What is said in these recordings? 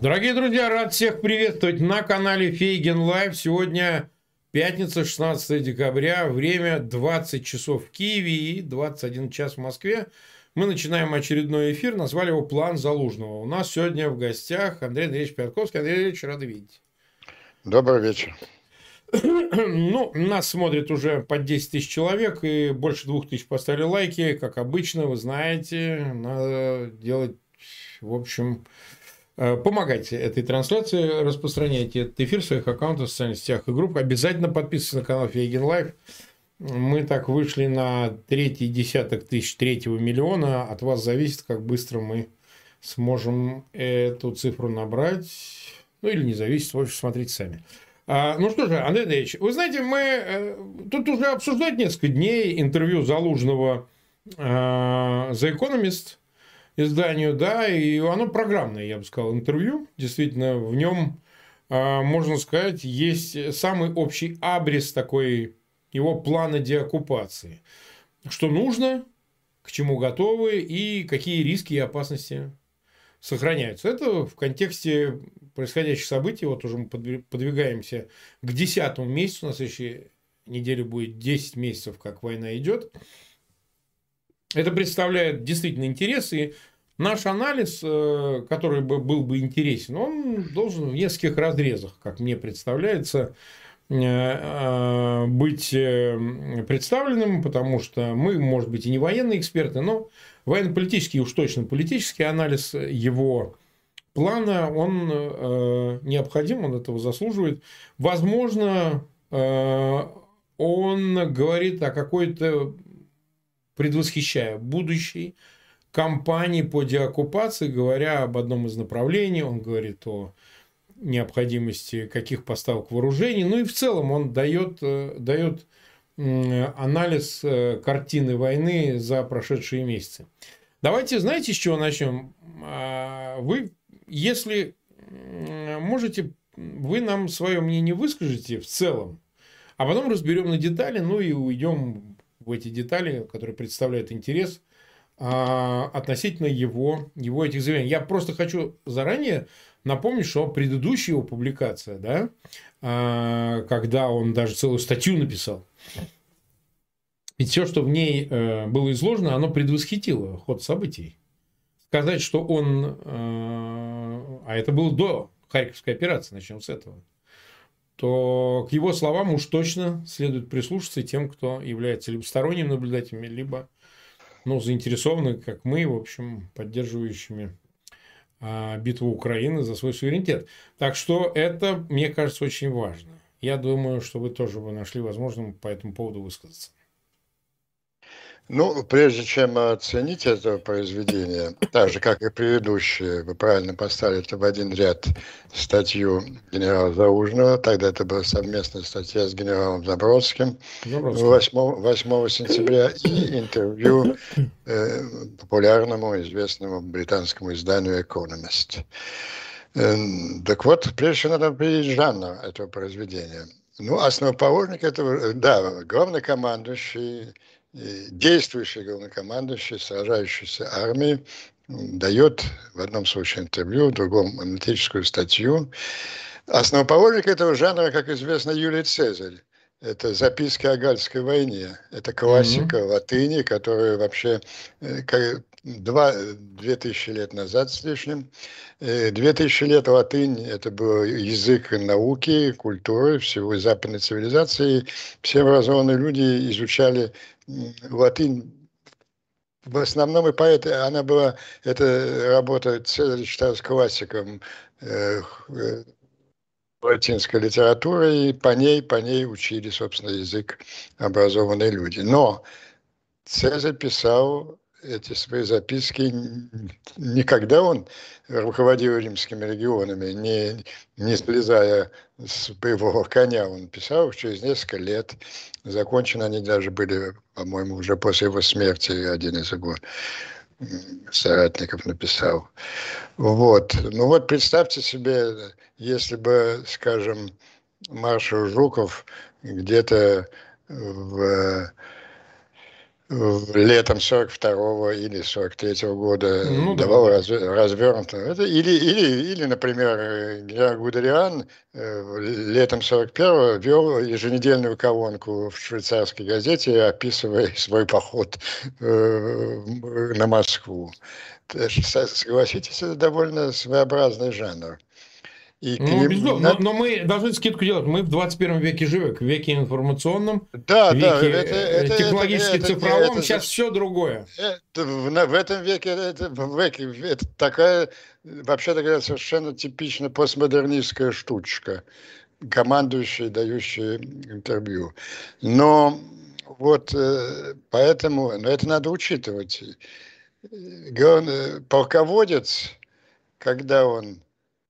Дорогие друзья, рад всех приветствовать на канале Фейгин Live. Сегодня пятница, 16 декабря, время 20 часов в Киеве и 21 час в Москве. Мы начинаем очередной эфир, назвали его «План Залужного». У нас сегодня в гостях Андрей Андреевич Пионтковский. Андрей Андреевич, рады видеть. Добрый вечер. Ну, нас смотрит уже под 10 тысяч человек, и больше двух тысяч поставили лайки. Как обычно, вы знаете, надо делать, в общем, помогайте этой трансляции, распространяйте этот эфир в своих аккаунтах, в социальных сетях и группах. Обязательно подписывайтесь на канал Фейгин Live. Мы так вышли на третий десяток тысяч третьего миллиона. От вас зависит, как быстро мы сможем эту цифру набрать. Ну, или не зависит, в общем, смотрите сами. А, ну что же, Андрей Андреевич, вы знаете, мы э, тут уже обсуждать несколько дней интервью Залужного э, The Economist – изданию, да, и оно программное, я бы сказал, интервью. Действительно, в нем, а, можно сказать, есть самый общий абрис такой его плана деоккупации. Что нужно, к чему готовы и какие риски и опасности сохраняются. Это в контексте происходящих событий, вот уже мы подвигаемся к десятому месяцу, на следующей неделе будет 10 месяцев, как война идет. Это представляет действительно интерес, и наш анализ, э, который бы был бы интересен, он должен в нескольких разрезах, как мне представляется, э, э, быть представленным, потому что мы, может быть, и не военные эксперты, но военно-политический, уж точно политический анализ его плана, он необходим, он этого заслуживает. Возможно, он говорит о какой-то предвосхищая будущей кампании по деоккупации, говоря об одном из направлений, он говорит о необходимости каких поставок вооружений, ну и в целом он дает, э, дает анализ э, картины войны за прошедшие месяцы. Давайте, знаете, с чего начнем? А, вы, если можете, вы нам свое мнение выскажите в целом, а потом разберем на детали, ну и уйдем в эти детали, которые представляют интерес а, относительно его, его этих заявлений. Я просто хочу заранее напомнить, что предыдущая его публикация, да, а, когда он даже целую статью написал, ведь все, что в ней э, было изложено, оно предвосхитило ход событий. Сказать, что он, э, а это было до Харьковской операции, начнем с этого, то к его словам уж точно следует прислушаться тем, кто является либо сторонним наблюдателем, либо ну, заинтересованы, как мы, в общем, поддерживающими а, битву Украины за свой суверенитет. Так что это, мне кажется, очень важно. Я думаю, что вы тоже бы нашли возможным по этому поводу высказаться. Ну, прежде чем оценить это произведение, так же, как и предыдущие, вы правильно поставили это в один ряд статью генерала Заужного, тогда это была совместная статья с генералом Забродским 8, 8 сентября и интервью э, популярному, известному британскому изданию «Economist». Э, так вот, прежде всего надо определить жанр этого произведения. Ну, основоположник этого, да, главнокомандующий действующий главнокомандующий сражающейся армии дает в одном случае интервью, в другом аналитическую статью. Основоположник этого жанра, как известно, Юлий Цезарь. Это записки о Гальской войне. Это классика mm-hmm. латыни, которая вообще э, два, две тысячи лет назад с лишним. Э, две тысячи лет латынь – это был язык науки, культуры, всего западной цивилизации. Все образованные люди изучали латынь в основном и поэты, она была, эта работа Цезарь считалась классиком э, э, латинской литературы, и по ней, по ней учили, собственно, язык образованные люди. Но Цезарь писал эти свои записки не когда он руководил римскими регионами, не, не слезая с боевого коня, он писал через несколько лет. Закончены они даже были, по-моему, уже после его смерти, один из его соратников написал. Вот. Ну вот представьте себе, если бы, скажем, маршал Жуков где-то в летом 42-го или 43-го года ну, давал да. раз, развернуто. Это или, или, или, например, Генерал Гудериан э, летом 41-го вел еженедельную колонку в швейцарской газете, описывая свой поход э, на Москву. Согласитесь, это довольно своеобразный жанр. И ну, безусловно, но, но мы должны скидку делать. Мы в 21 веке живем, в веке информационном, да, веке да, это, это, технологически это, цифровом. Это, Сейчас это, все другое. Это, в, в этом веке это, в веке это такая, вообще говоря, совершенно типично постмодернистская штучка, командующая, дающая интервью. Но вот э, поэтому, но это надо учитывать. Полководец, когда он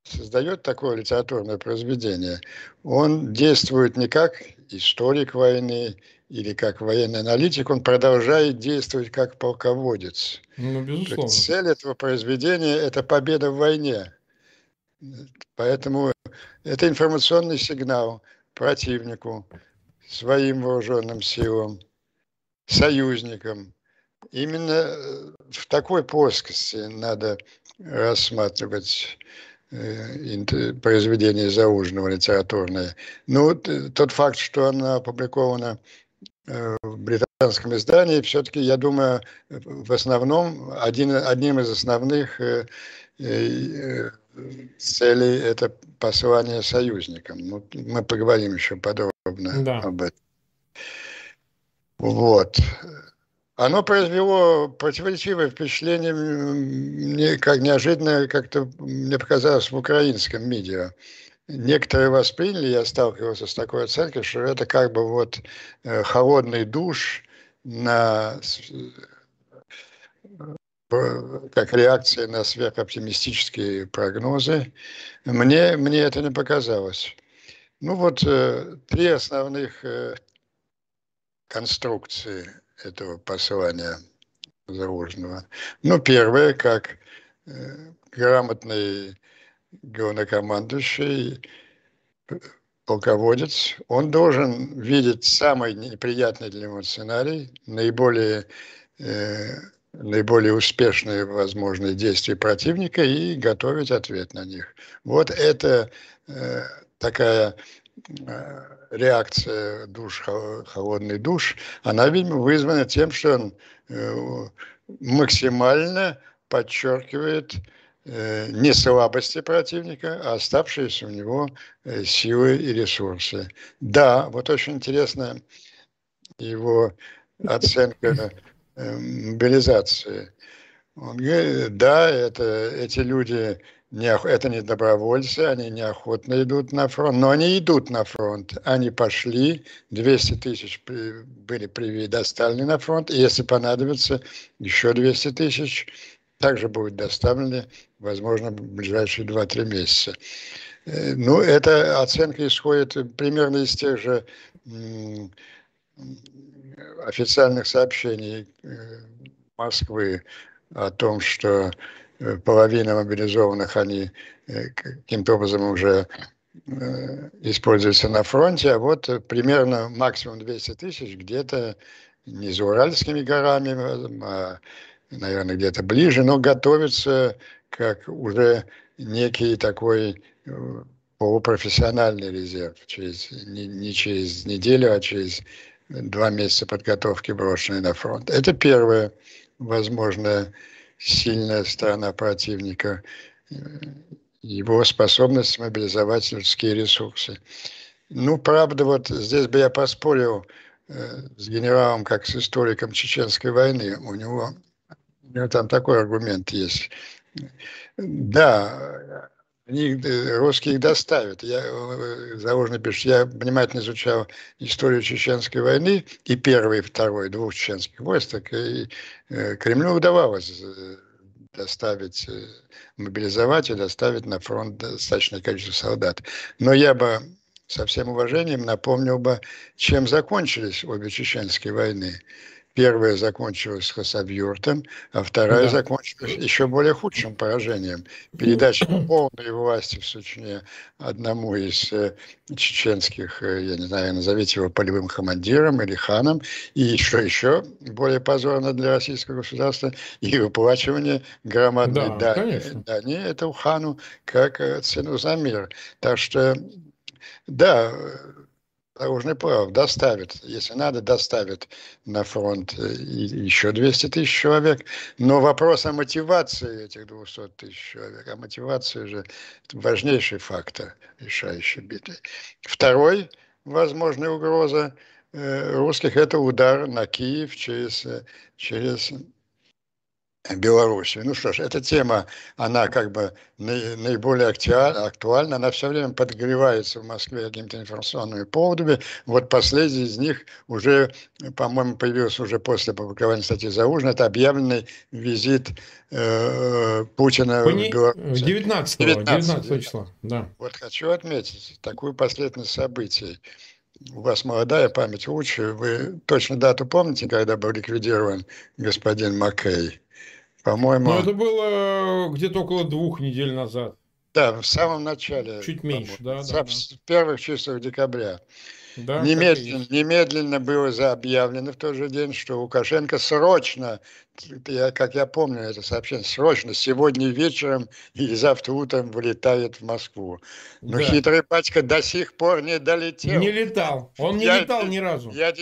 создает такое литературное произведение, он действует не как историк войны или как военный аналитик, он продолжает действовать как полководец. Ну, безусловно. Цель этого произведения – это победа в войне. Поэтому это информационный сигнал противнику, своим вооруженным силам, союзникам. Именно в такой плоскости надо рассматривать Э, произведение Заужного литературное. Ну, тот факт, что она опубликована э, в британском издании, все-таки, я думаю, в основном, один, одним из основных э, целей это послание союзникам. Ну, мы поговорим еще подробно да. об этом. Вот оно произвело противоречивое впечатление, мне как неожиданно как-то мне показалось в украинском медиа. Некоторые восприняли, я сталкивался с такой оценкой, что это как бы вот э, холодный душ на э, как реакция на сверхоптимистические прогнозы. Мне, мне это не показалось. Ну вот э, три основных конструкции этого послания Заружного. Ну, первое, как э, грамотный главнокомандующий, полководец, он должен видеть самый неприятный для него сценарий, наиболее, э, наиболее успешные возможные действия противника и готовить ответ на них. Вот это э, такая э, реакция душ, холодный душ, она, видимо, вызвана тем, что он э, максимально подчеркивает э, не слабости противника, а оставшиеся у него э, силы и ресурсы. Да, вот очень интересная его оценка мобилизации. Он говорит, да, это, эти люди не, это не добровольцы, они неохотно идут на фронт, но они идут на фронт. Они пошли, 200 тысяч были предоставлены на фронт, и если понадобится, еще 200 тысяч также будут доставлены, возможно, в ближайшие 2-3 месяца. Э, ну, эта оценка исходит примерно из тех же официальных сообщений э, Москвы о том, что половина мобилизованных, они э, каким-то образом уже э, используются на фронте, а вот примерно максимум 200 тысяч где-то не за Уральскими горами, а, наверное, где-то ближе, но готовятся как уже некий такой полупрофессиональный резерв, через, не, не через неделю, а через два месяца подготовки брошенной на фронт. Это первое возможное сильная сторона противника, э, его способность мобилизовать людские ресурсы. Ну, правда, вот здесь бы я поспорил э, с генералом, как с историком Чеченской войны. У него, у него там такой аргумент есть. Да, они, э, русские их доставят. Я, э, Заужный пишет, я внимательно изучал историю Чеченской войны и первой, и второй, двух чеченских войск, и э, Кремлю удавалось доставить, мобилизовать и доставить на фронт достаточное количество солдат. Но я бы со всем уважением напомнил бы, чем закончились обе чеченские войны. Первая закончилась хасавюртом, а вторая да. закончилась еще более худшим поражением. Передача полной власти в Сучне одному из э, чеченских, э, я не знаю, назовите его полевым командиром или ханом, и еще, еще более позорно для российского государства, и выплачивание громадной да, дани, дани этому хану как э, цену за мир. Так что, да, Дорожный прав доставит, если надо, доставит на фронт э, еще 200 тысяч человек. Но вопрос о мотивации этих 200 тысяч человек, а мотивация же важнейший фактор решающей битвы. Второй возможная угроза э, русских – это удар на Киев через, э, через Белоруссию. Ну что ж, эта тема, она как бы наиболее актуальна, она все время подогревается в Москве какими-то информационными поводами. Вот последний из них уже, по-моему, появился уже после опубликования статьи Заужина, это объявленный визит э, Путина Пони... в Беларусь. 19, 19, 19 числа, да. Вот хочу отметить такую последовательность событий у вас молодая память лучше. Вы точно дату помните, когда был ликвидирован господин Маккей? По-моему... Ну, это было где-то около двух недель назад. Да, в самом начале. Чуть меньше, да, да. В первых числах декабря. Да, немедленно, немедленно было объявлено в тот же день, что Лукашенко срочно, я, как я помню это сообщение, срочно сегодня вечером или завтра утром вылетает в Москву. Но да. хитрый пачка до сих пор не долетел. Не летал. Он не я, летал ни разу. Я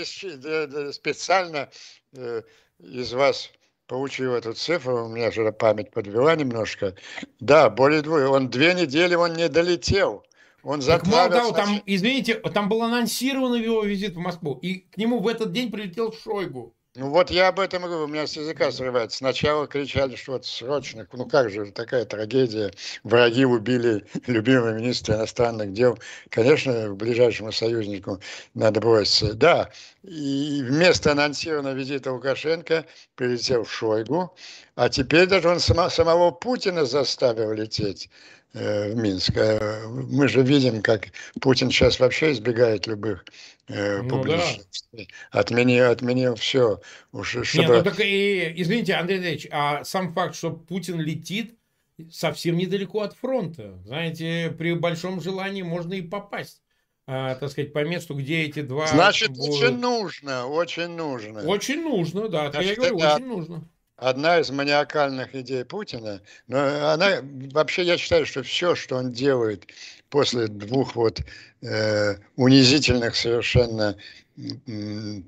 специально э, из вас получил эту цифру, у меня же память подвела немножко. Да, более двое. Он две недели он не долетел. Он так мало того, там, извините, там был анонсирован его визит в Москву, и к нему в этот день прилетел Шойгу. Ну вот я об этом говорю, у меня с языка срывается. Сначала кричали, что вот срочно, ну как же, такая трагедия, враги убили любимого министра иностранных дел. Конечно, ближайшему союзнику надо броситься. Да, и вместо анонсированного визита Лукашенко прилетел Шойгу, а теперь даже он само, самого Путина заставил лететь в Минск. Э, мы же видим, как Путин сейчас вообще избегает любых э, ну, Да. Отменил, отменил все. Уж, чтобы... Не, ну так и, извините, Андрей Андреевич, а сам факт, что Путин летит совсем недалеко от фронта. Знаете, при большом желании можно и попасть. А, так сказать, по месту, где эти два... Значит, будут... очень нужно, очень нужно. Очень нужно, да, Значит, я говорю, очень нужно одна из маниакальных идей Путина, но она вообще я считаю, что все, что он делает после двух вот э, унизительных совершенно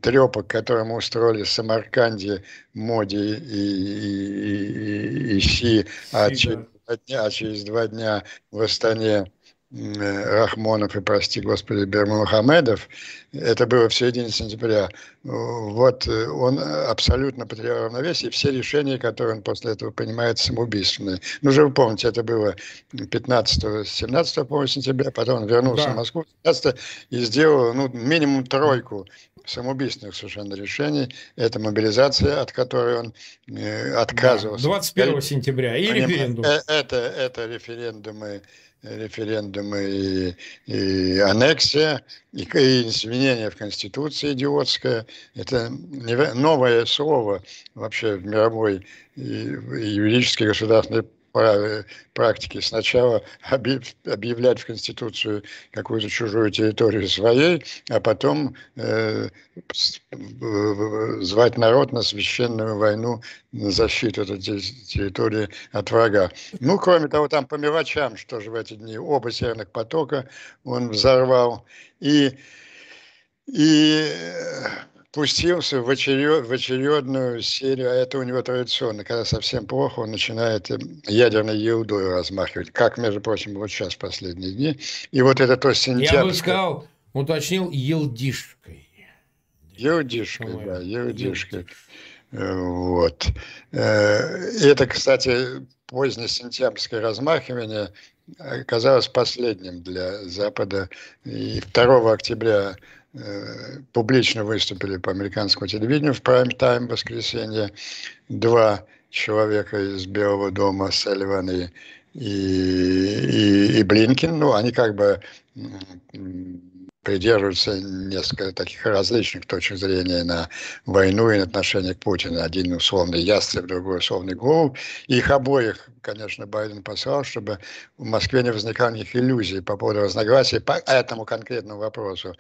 трепок, которые мы устроили в Самарканде, Моди и, и, и, и Си, а, через два дня, а через два дня в Астане Рахмонов и, прости господи, Бермухамедов, это было в середине сентября, вот э, он абсолютно потерял равновесие, и все решения, которые он после этого принимает, самоубийственные. Ну, же вы помните, это было 15-17 по сентября, потом он вернулся да. в Москву 15 и сделал ну, минимум тройку самоубийственных совершенно решений. Это мобилизация, от которой он э, отказывался. 21 сентября и референдум. Э, это, это референдумы референдумы и, и аннексия, и, и изменения в Конституции идиотское. Это новое слово вообще в мировой юридической государственной практики. Сначала объявлять в Конституцию какую-то чужую территорию своей, а потом э, звать народ на священную войну на защиту этой территории от врага. Ну, кроме того, там по мелочам, что же в эти дни, оба северных потока он взорвал. И, и пустился в, очеред, в очередную серию, а это у него традиционно, когда совсем плохо, он начинает э, ядерной еудой размахивать, как, между прочим, вот сейчас последние дни. И вот это то сентябрь... Я бы сказал, уточнил, елдишкой. Елдишкой, да, елдишкой. Э, вот. Э, это, кстати, позднее сентябрьское размахивание оказалось последним для Запада. И 2 октября публично выступили по американскому телевидению в прайм-тайм воскресенье. Два человека из Белого дома, Селливан и, и, и, и Блинкин, ну, они как бы придерживаются несколько таких различных точек зрения на войну и на отношение к Путину. Один условный ястреб, другой условный голубь. Их обоих, конечно, Байден послал, чтобы в Москве не возникало никаких иллюзий по поводу разногласий по этому конкретному вопросу,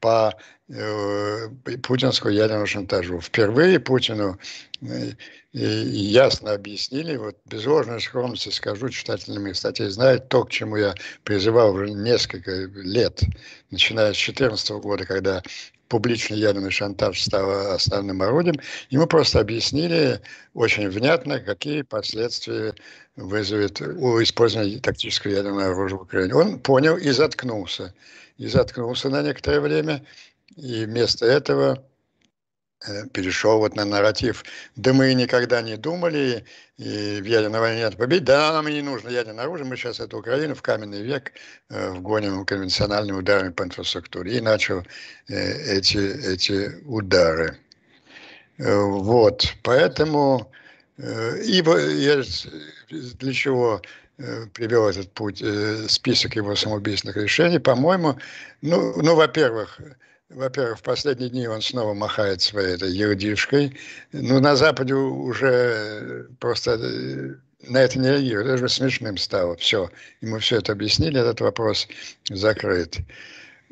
по э, путинскому ядерному шантажу. Впервые Путину э, ясно объяснили, вот без ложной скромности скажу, читатели моих статей знают то, к чему я призывал уже несколько лет, начиная с 2014 года, когда публичный ядерный шантаж стал основным орудием, ему просто объяснили очень внятно, какие последствия вызовет у использования тактического ядерного оружия в Украине. Он понял и заткнулся. И заткнулся на некоторое время, и вместо этого перешел вот на нарратив. Да мы никогда не думали, и в ядерной войне нет победить. Да, нам и не нужно ядерное оружие, мы сейчас эту Украину в каменный век э, вгоним конвенциональными ударами по инфраструктуре. И начал э, эти, эти удары. Э, вот, поэтому... Э, ибо я для чего э, привел этот путь, список его самоубийственных решений, по-моему, ну, ну во-первых, во-первых, в последние дни он снова махает своей этой ердишкой. Ну, на Западе уже просто э, на это не реагирует. Даже смешным стало. Все. Ему все это объяснили, этот вопрос закрыт.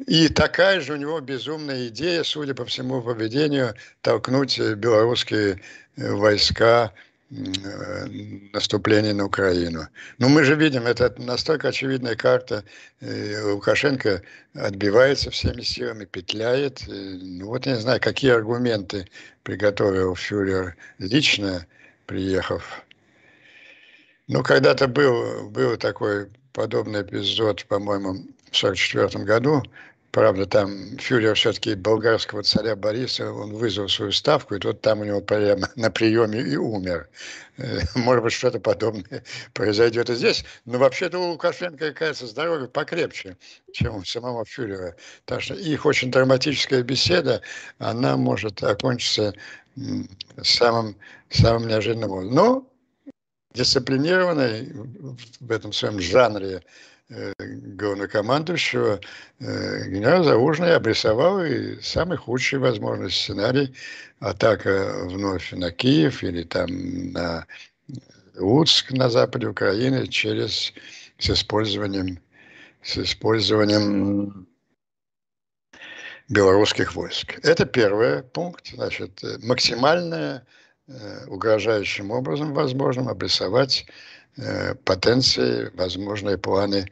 И такая же у него безумная идея, судя по всему поведению, толкнуть белорусские э, войска Э, наступления на Украину. Но мы же видим, это настолько очевидная карта. Лукашенко отбивается всеми силами, петляет. Ну вот я не знаю, какие аргументы приготовил фюрер лично, приехав. Ну, когда-то был, был такой подобный эпизод, по-моему, в 1944 году, Правда, там фюрер все-таки болгарского царя Бориса, он вызвал свою ставку, и тот там у него прямо на приеме и умер. Э, может быть, что-то подобное произойдет и здесь. Но вообще-то у Лукашенко, кажется, здоровье покрепче, чем у самого фюрера. Так что их очень драматическая беседа, она может окончиться самым, самым неожиданным образом. Но дисциплинированный в этом своем жанре главнокомандующего э, генерал Заужный обрисовал и самый худший возможный сценарий атака вновь на Киев или там на Луцк на западе Украины через с использованием с использованием белорусских войск. Это первый пункт, значит, максимальное э, угрожающим образом возможным обрисовать Э, потенции, возможные планы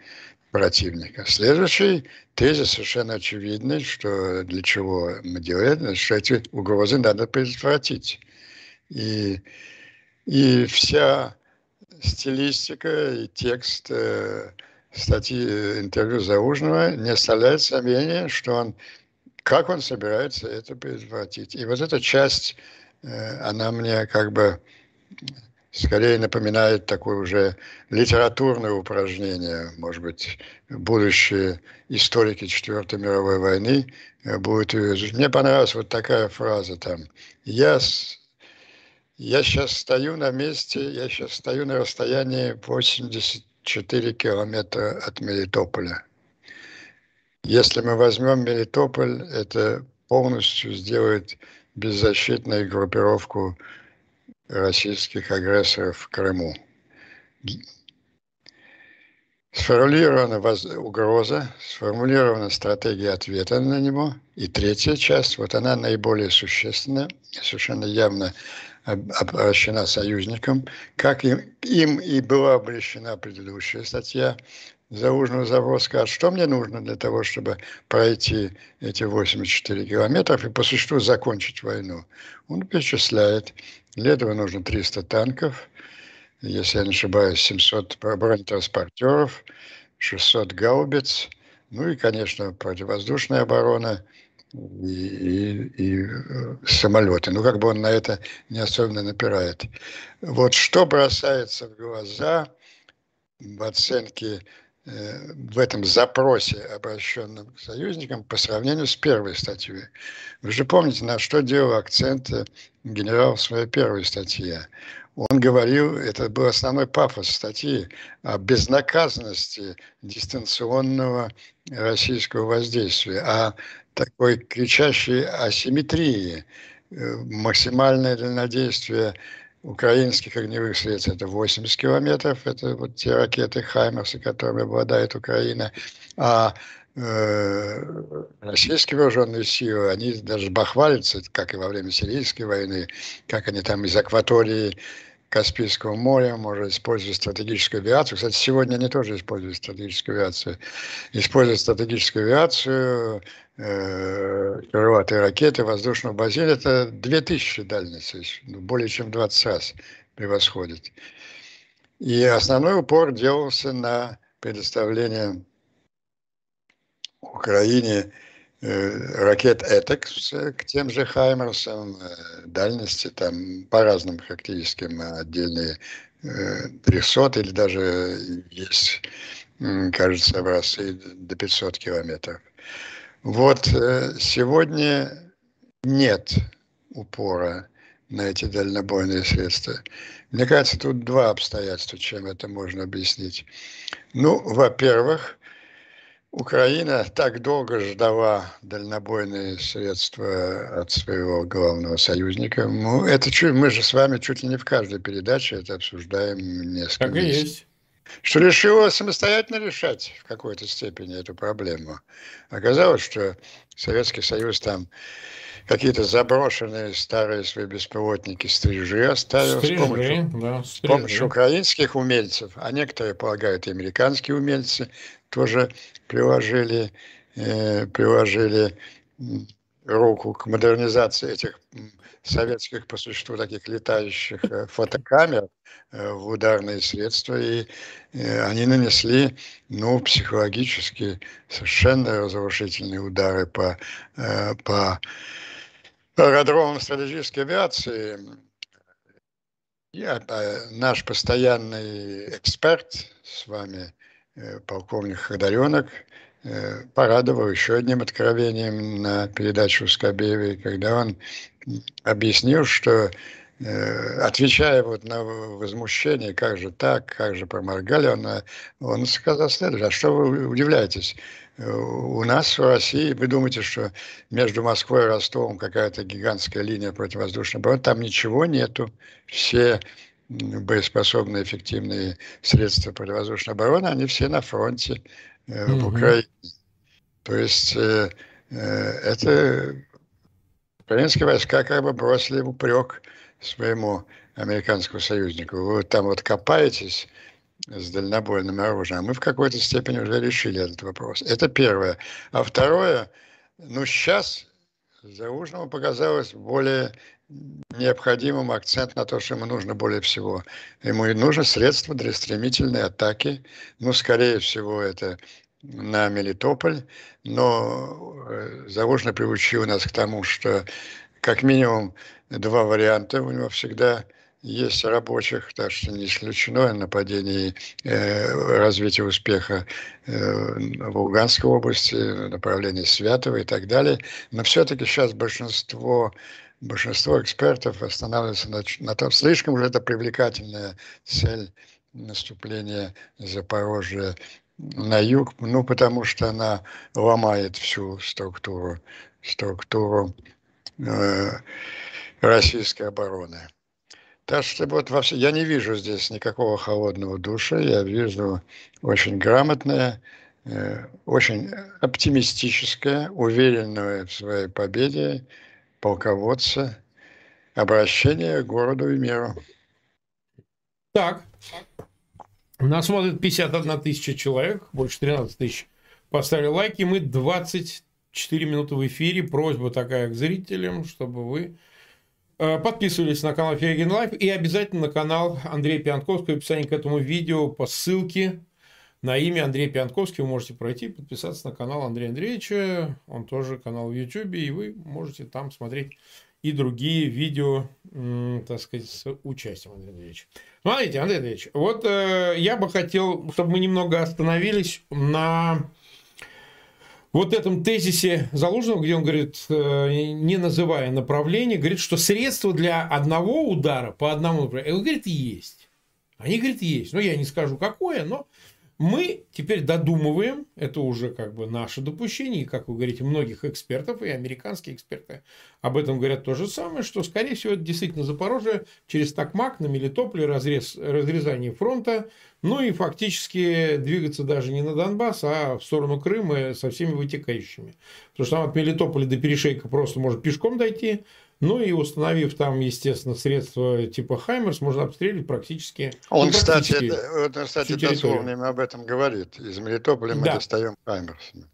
противника. Следующий тезис совершенно очевидный, что для чего мы делаем, что эти угрозы надо предотвратить. И, и вся стилистика и текст э, статьи э, интервью Заужного не оставляет сомнения, что он, как он собирается это предотвратить. И вот эта часть, э, она мне как бы скорее напоминает такое уже литературное упражнение. Может быть, будущие историки Четвертой мировой войны э, будут ее изучать. Мне понравилась вот такая фраза там. Я, я сейчас стою на месте, я сейчас стою на расстоянии 84 километра от Мелитополя. Если мы возьмем Мелитополь, это полностью сделает беззащитной группировку российских агрессоров в Крыму. Сформулирована угроза, сформулирована стратегия ответа на него. И третья часть, вот она наиболее существенная, совершенно явно обращена союзникам, как им, им и была обращена предыдущая статья Заужного Заводска. А что мне нужно для того, чтобы пройти эти 84 километров и по существу закончить войну? Он перечисляет для этого нужно 300 танков, если я не ошибаюсь, 700 бронетранспортеров, 600 гаубиц, ну и, конечно, противовоздушная оборона и, и, и э, самолеты. Ну, как бы он на это не особенно напирает. Вот что бросается в глаза в оценке в этом запросе, обращенном к союзникам, по сравнению с первой статьей. Вы же помните, на что делал акцент э, генерал в своей первой статье. он говорил, это был основной пафос статьи, о безнаказанности дистанционного российского воздействия, о такой кричащей асимметрии, э, максимальное дальнодействие украинских огневых средств это 80 километров, это вот те ракеты Хаймерсы, которыми обладает Украина, а э, российские вооруженные силы, они даже бахвалятся, как и во время сирийской войны, как они там из акватории Каспийского моря, может использовать стратегическую авиацию. Кстати, сегодня они тоже используют стратегическую авиацию. Используют стратегическую авиацию, э, крылатые ракеты, воздушного базиля. Это 2000 дальность, ну, более чем 20 раз превосходит. И основной упор делался на предоставление Украине Э, ракет «Этекс» к тем же «Хаймерсам», э, дальности там по разным характеристикам отдельные 300 э, или даже есть, кажется, образцы до 500 километров. Вот сегодня нет упора на эти дальнобойные средства. Мне кажется, тут два обстоятельства, чем это можно объяснить. Ну, во-первых, Украина так долго ждала дальнобойные средства от своего главного союзника. Ну, это чуть, мы же с вами чуть ли не в каждой передаче это обсуждаем несколько Так и есть. Что решила самостоятельно решать в какой-то степени эту проблему. Оказалось, что Советский Союз там какие-то заброшенные старые свои беспилотники стрижи оставил стрижи, с, помощью, да, с помощью украинских умельцев, а некоторые полагают и американские умельцы тоже приложили, э, приложили руку к модернизации этих советских по существу таких летающих э, фотокамер э, в ударные средства, и э, они нанесли, ну, психологически совершенно разрушительные удары по, по аэродромам стратегической авиации. Я, наш постоянный эксперт с вами полковник Ходоренок порадовал еще одним откровением на передачу Скобеевой, когда он объяснил, что э, отвечая вот на возмущение, как же так, как же проморгали, он, он сказал следующее, а что вы удивляетесь? У нас в России, вы думаете, что между Москвой и Ростовом какая-то гигантская линия противовоздушной обороны, там ничего нету. Все боеспособные, эффективные средства противовоздушной обороны, они все на фронте э, в Украине. То есть э, э, это украинские войска как бы бросили в упрек своему американскому союзнику. Вы там вот копаетесь с дальнобойным оружием, а мы в какой-то степени уже решили этот вопрос. Это первое. А второе, ну сейчас Заружному показалось более необходимым акцент на то, что ему нужно более всего. Ему и нужно средства для стремительной атаки. Ну, скорее всего, это на Мелитополь, но э, Завужный приучил нас к тому, что как минимум два варианта у него всегда есть рабочих, так что не исключено нападение э, развитие успеха э, в Луганской области, направлении Святого и так далее. Но все-таки сейчас большинство большинство экспертов останавливается на, на том, слишком же это привлекательная цель наступления Запорожья на юг, ну, потому что она ломает всю структуру, структуру э, российской обороны. Так что вот я не вижу здесь никакого холодного душа, я вижу очень грамотное, э, очень оптимистическое, уверенное в своей победе полководца, обращение к городу и миру. Так, нас смотрит 51 тысяча человек, больше 13 тысяч поставили лайки. Мы 24 минуты в эфире. Просьба такая к зрителям, чтобы вы э, подписывались на канал Фейгин Live и обязательно на канал Андрея Пионтковского. В описании к этому видео по ссылке на имя Андрей Пионтковский вы можете пройти, подписаться на канал Андрея Андреевича. Он тоже канал в YouTube, и вы можете там смотреть и другие видео, так сказать, с участием Андрея Андреевича. Смотрите, Андрей Андреевич, вот э, я бы хотел, чтобы мы немного остановились на вот этом тезисе Залужного, где он говорит, э, не называя направление, говорит, что средства для одного удара по одному направлению, он говорит, есть. Они говорят, есть. Ну, я не скажу, какое, но мы теперь додумываем, это уже как бы наше допущение, и, как вы говорите, многих экспертов, и американские эксперты об этом говорят то же самое, что, скорее всего, это действительно Запорожье через Токмак на Мелитополе, разрез, разрезание фронта, ну и фактически двигаться даже не на Донбасс, а в сторону Крыма со всеми вытекающими. Потому что там от Мелитополя до Перешейка просто может пешком дойти, ну и установив там, естественно, средства типа Хаймерс, можно обстрелить практически. Он, ну, кстати, это, он, кстати, дословно об этом говорит. Из Мелитополя мы да. достаем Хаймерсами.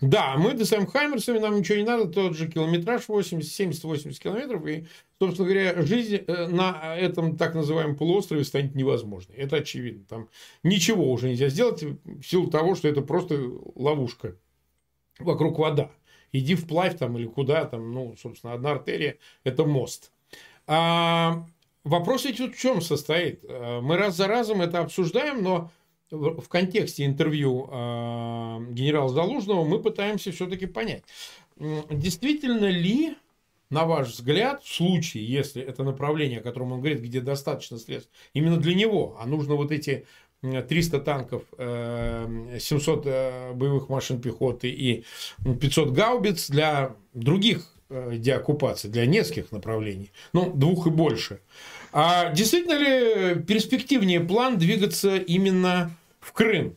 Да, мы достаем Хаймерсами, нам ничего не надо, тот же километраж 70-80 километров, и, собственно говоря, жизнь э, на этом так называемом полуострове станет невозможной. Это очевидно. Там ничего уже нельзя сделать в силу того, что это просто ловушка. Вокруг вода иди вплавь там или куда там, ну, собственно, одна артерия – это мост. А вопрос ведь в чем состоит? А, мы раз за разом это обсуждаем, но в контексте интервью а, генерала Залужного мы пытаемся все-таки понять, действительно ли, на ваш взгляд, в случае, если это направление, о котором он говорит, где достаточно средств, именно для него, а нужно вот эти 300 танков, 700 э, э, боевых машин пехоты и 500 гаубиц для других э, деоккупаций, для нескольких направлений, ну, двух и больше. А действительно ли перспективнее план двигаться именно в Крым?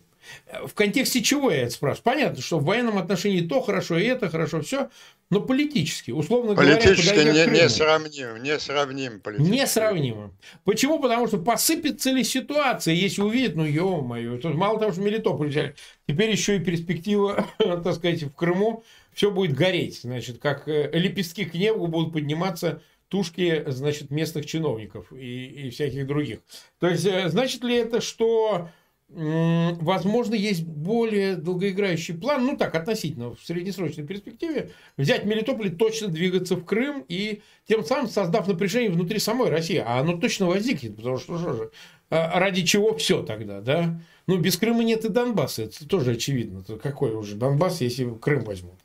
В контексте чего я это спрашиваю? Понятно, что в военном отношении то хорошо, и это хорошо, все, но политически, условно политически говоря, не, не сравним, не сравним политически. Не сравнимо. Почему? Потому что посыпется ли ситуация, если увидят, ну, ё-моё, то мало того, что Мелитополь взяли, теперь еще и перспектива, так сказать, в Крыму, все будет гореть, значит, как э, лепестки к небу будут подниматься тушки, значит, местных чиновников и, и всяких других. То есть, э, значит ли это, что возможно, есть более долгоиграющий план, ну так, относительно, в среднесрочной перспективе, взять Мелитополь и точно двигаться в Крым, и тем самым создав напряжение внутри самой России. А оно точно возникнет, потому что, что же, а ради чего все тогда, да? Ну, без Крыма нет и Донбасса, это тоже очевидно. Какой уже Донбасс, если Крым возьмут?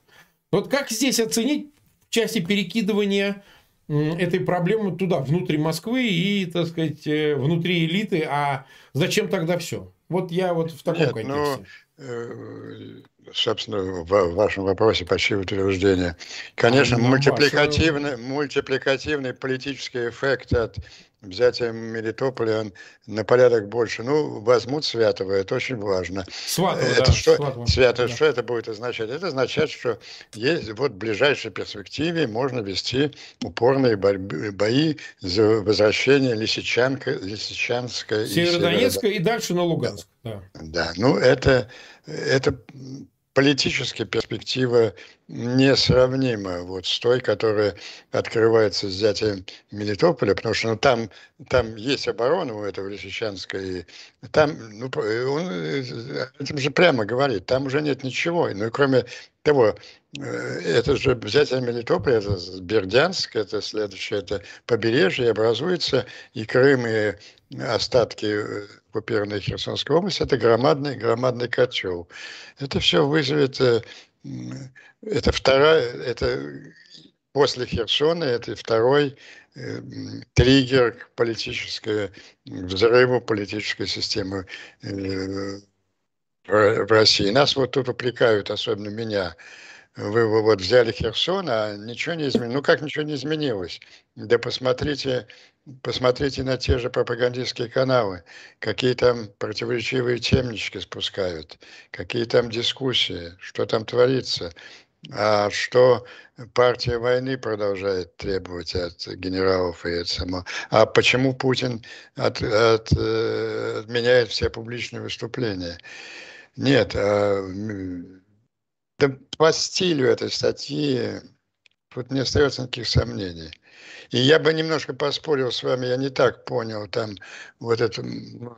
Вот как здесь оценить в части перекидывания этой проблемы туда, внутри Москвы и, так сказать, э, внутри элиты, а зачем тогда все? Вот я вот в таком Нет, контексте. Ну, собственно, в вашем вопросе почти утверждение. Конечно, а, мультипликативный, мультипликативный политический эффект от взятия Мелитополя на порядок больше. Ну, возьмут Святого, это очень важно. Сватого, это да, что, Сватого. Святого, да. что это будет означать? Это означает, что есть вот в ближайшей перспективе можно вести упорные борьбы, бои за возвращение Лисичанка, Лисичанска Северодонецка и, и дальше на Луганск. Да, да ну это, это политическая перспектива несравнима вот с той, которая открывается с взятием Мелитополя, потому что ну, там, там есть оборона у этого Лисичанска, и там, ну, он этим же прямо говорит, там уже нет ничего. Ну и кроме того, э, это же взятие Мелитополя, это Бердянск, это следующее, это побережье, образуется и Крым, и остатки э, оккупированной Херсонской области, это громадный, громадный котел. Это все вызовет, э, это вторая, это после Херсона, это второй э, триггер к политической, взрыву политической системы в России. Нас вот тут упрекают, особенно меня, вы вот взяли Херсон, а ничего не изменилось. Ну как ничего не изменилось? Да посмотрите, посмотрите на те же пропагандистские каналы, какие там противоречивые темнички спускают, какие там дискуссии, что там творится, а что партия войны продолжает требовать от генералов и от само. А почему Путин от, от, э, отменяет все публичные выступления? Нет, а да по стилю этой статьи тут не остается никаких сомнений. И я бы немножко поспорил с вами, я не так понял там вот это, ну,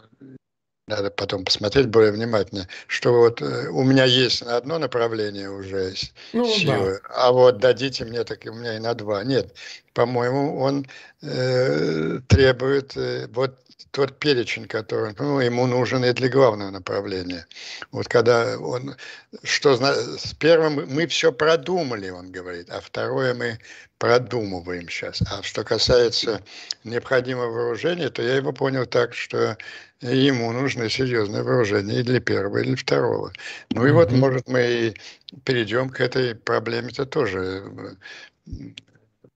надо потом посмотреть более внимательно, что вот э, у меня есть на одно направление уже ну, силы, да. а вот дадите мне, так и у меня и на два. Нет, по-моему, он э, требует э, вот тот перечень, который ну, ему нужен и для главного направления. Вот когда он, что с первым мы все продумали, он говорит, а второе мы продумываем сейчас. А что касается необходимого вооружения, то я его понял так, что ему нужно серьезное вооружение и для первого, и для второго. Ну и mm-hmm. вот, может, мы и перейдем к этой проблеме-то тоже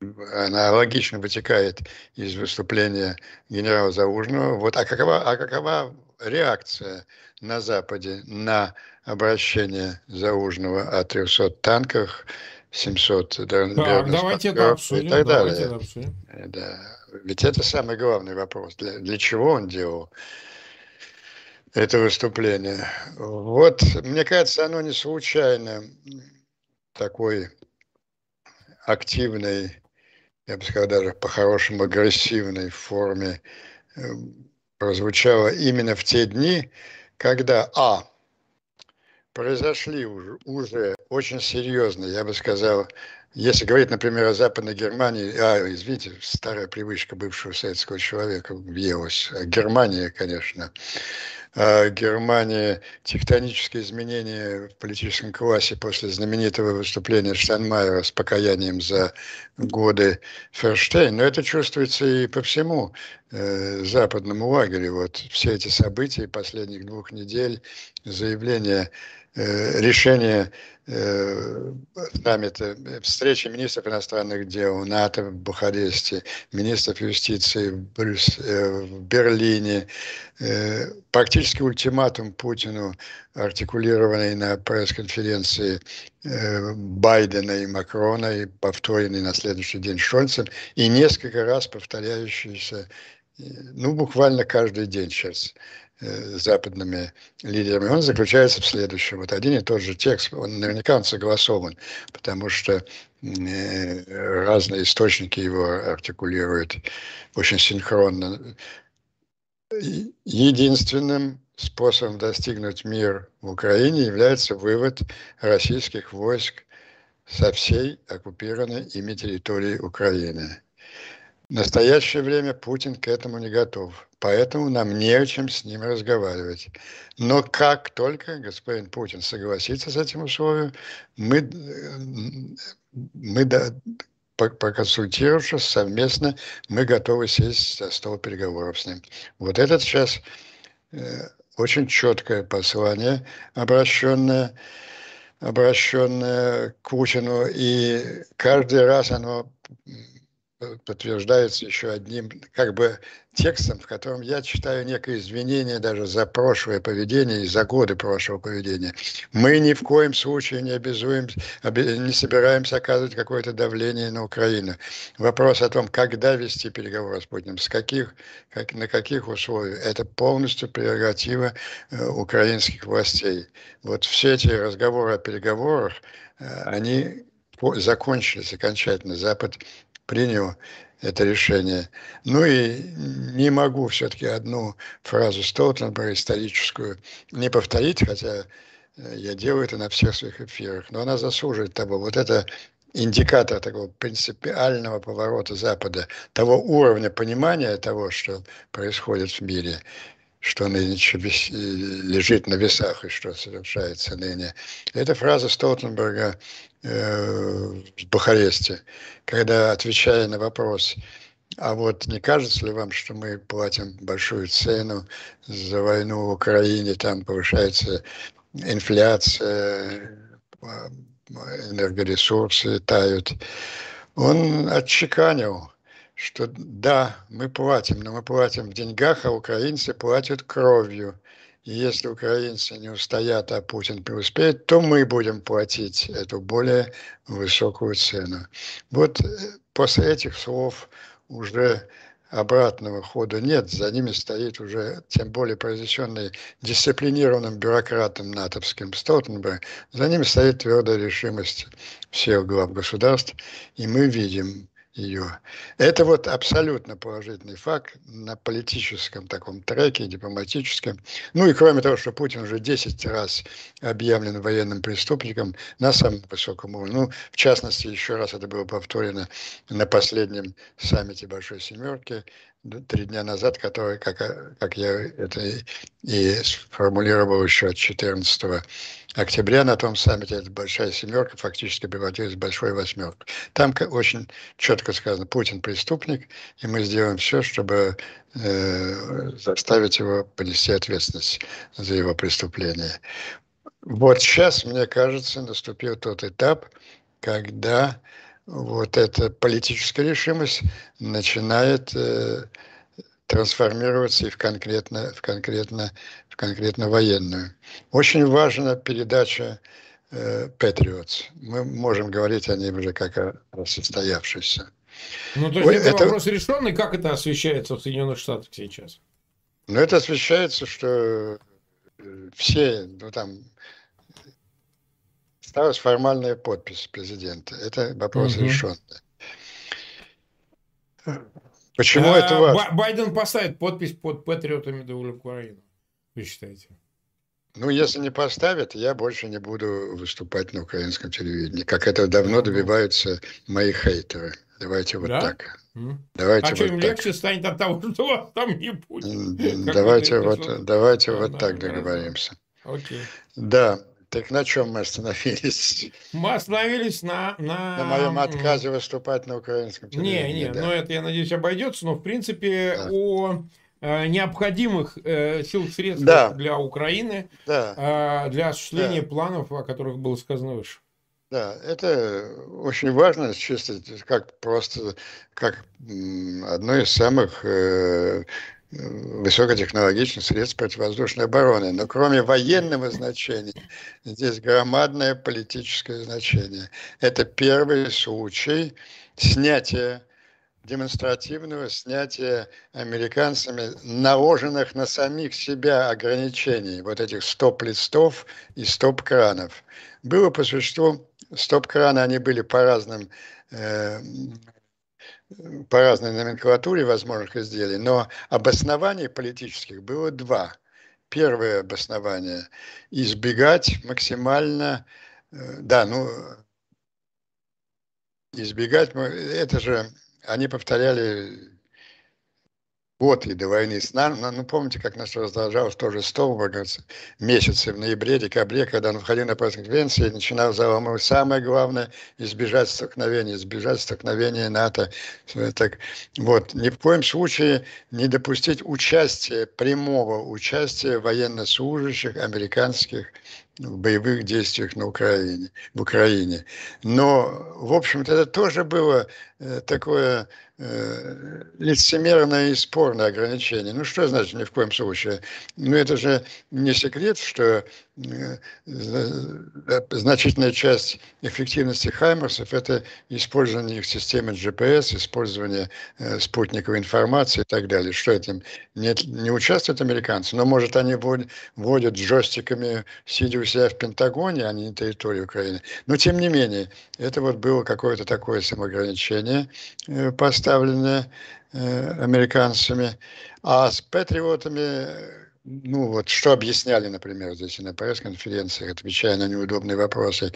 она логично вытекает из выступления генерала Заужного. Вот, а какова, а какова реакция на Западе на обращение Заужного о 300 танках, 700 так, давайте это обсудим, и так далее. Это обсудим. Да. Ведь это самый главный вопрос. Для, для чего он делал это выступление? Вот, мне кажется, оно не случайно такой активной я бы сказал, даже по-хорошему агрессивной форме э, прозвучало именно в те дни, когда, а, произошли уже, уже очень серьезные, я бы сказал, если говорить, например, о Западной Германии, а, извините, старая привычка бывшего советского человека въелась, Германия, конечно, а, Германии тектонические изменения в политическом классе после знаменитого выступления Штайнмайера с покаянием за годы Ферштейн. Но это чувствуется и по всему э, западному лагерю. Вот все эти события последних двух недель, заявления решение э, саммита, встречи министров иностранных дел НАТО в Бухаресте, министров юстиции в, Брюс, э, в Берлине, практически ультиматум Путину, артикулированный на пресс-конференции Байдена и Макрона и повторенный на следующий день Шольцем, и несколько раз повторяющийся, ну, буквально каждый день сейчас Э, западными лидерами, он заключается в следующем. Вот один и тот же текст, он наверняка он согласован, потому что э, разные источники его артикулируют очень синхронно. Единственным способом достигнуть мир в Украине является вывод российских войск со всей оккупированной ими территории Украины. В настоящее время Путин к этому не готов, поэтому нам не о чем с ним разговаривать. Но как только господин Путин согласится с этим условием, мы, мы проконсультировавшись совместно, мы готовы сесть за стол переговоров с ним. Вот это сейчас э, очень четкое послание, обращенное обращенное к Путину, и каждый раз оно подтверждается еще одним как бы текстом, в котором я читаю некое извинение даже за прошлое поведение и за годы прошлого поведения. Мы ни в коем случае не обязуем, не собираемся оказывать какое-то давление на Украину. Вопрос о том, когда вести переговоры с Путиным, с каких, как, на каких условиях, это полностью прерогатива э, украинских властей. Вот все эти разговоры о переговорах, э, они закончились окончательно. Запад принял это решение. Ну и не могу все-таки одну фразу Столтенберга историческую не повторить, хотя э, я делаю это на всех своих эфирах, но она заслуживает того. Вот это индикатор такого принципиального поворота Запада, того уровня понимания того, что происходит в мире, что нынче лежит на весах и что совершается ныне. Эта фраза Столтенберга э, в Бухаресте, когда, отвечая на вопрос, а вот не кажется ли вам, что мы платим большую цену за войну в Украине, там повышается инфляция, энергоресурсы тают. Он отчеканил, что да, мы платим, но мы платим в деньгах, а украинцы платят кровью. Если украинцы не устоят, а Путин преуспеет, то мы будем платить эту более высокую цену. Вот э, после этих слов уже обратного хода нет, за ними стоит уже, тем более произнесенный дисциплинированным бюрократом натовским Столтенберг, за ними стоит твердая решимость всех глав государств, и мы видим, ее. Это вот абсолютно положительный факт на политическом таком треке, дипломатическом. Ну и кроме того, что Путин уже 10 раз объявлен военным преступником на самом высоком уровне. Ну, в частности, еще раз это было повторено на последнем саммите Большой Семерки три дня назад, который, как, как я это и сформулировал еще 14 октября на том саммите, эта большая семерка фактически превратилась в большой восьмерку. Там очень четко сказано, Путин преступник, и мы сделаем все, чтобы э, заставить его понести ответственность за его преступление. Вот сейчас, мне кажется, наступил тот этап, когда вот эта политическая решимость начинает э, трансформироваться и в конкретно, в конкретно, в конкретно военную. Очень важна передача э, Patriots. Мы можем говорить о ней уже как о, состоявшейся. Ну, то есть Ой, это, это вопрос решенный, как это освещается в Соединенных Штатах сейчас? Ну, это освещается, что э, все, ну, там, осталась формальная подпись президента. Это вопрос угу. решенный. Почему а, это важно? Байден поставит подпись под патриотами до Украины, вы считаете? Ну, если не поставят, я больше не буду выступать на украинском телевидении, как это давно добиваются мои хейтеры. Давайте вот да? так. Давайте а вот что, им так. легче станет от того, что вас там не будет? Давайте вот, давайте вот так договоримся. Окей. Да. Так на чем мы остановились? Мы остановились на... На, на моем отказе выступать на украинском телевидении. Не, не, да. ну это, я надеюсь, обойдется, но в принципе да. о э, необходимых э, силах средств да. для Украины, да. э, для осуществления да. планов, о которых было сказано выше. Да, это очень важно, чисто как просто как одно из самых э, высокотехнологичных средств противовоздушной обороны. Но кроме военного значения, здесь громадное политическое значение. Это первый случай снятия демонстративного снятия американцами наложенных на самих себя ограничений, вот этих стоп-листов и стоп-кранов. Было по существу, стоп-краны, они были по разным э, по разной номенклатуре возможных изделий, но обоснований политических было два. Первое обоснование – избегать максимально, э, да, ну, избегать, это же они повторяли год и до войны с нами. Ну, помните, как нас раздражалось тоже Столберг месяцы в ноябре, декабре, когда он входил на пресс-конференции и начинал заламывать. Самое главное – избежать столкновения, избежать столкновения НАТО. Так, вот, ни в коем случае не допустить участия, прямого участия военнослужащих американских в боевых действиях на Украине, в Украине. Но, в общем-то, это тоже было э, такое э, лицемерное и спорное ограничение. Ну, что значит ни в коем случае? Ну, это же не секрет, что э, значительная часть эффективности Хаймерсов – это использование их системы GPS, использование э, спутниковой информации и так далее. Что этим не, не участвуют американцы, но, может, они вводят, вводят джойстиками, сидя у себя в Пентагоне, а не на территории Украины. Но, тем не менее, это вот было какое-то такое самоограничение э, поставленное э, американцами. А с патриотами ну вот что объясняли, например, здесь на пресс-конференциях, отвечая на неудобные вопросы,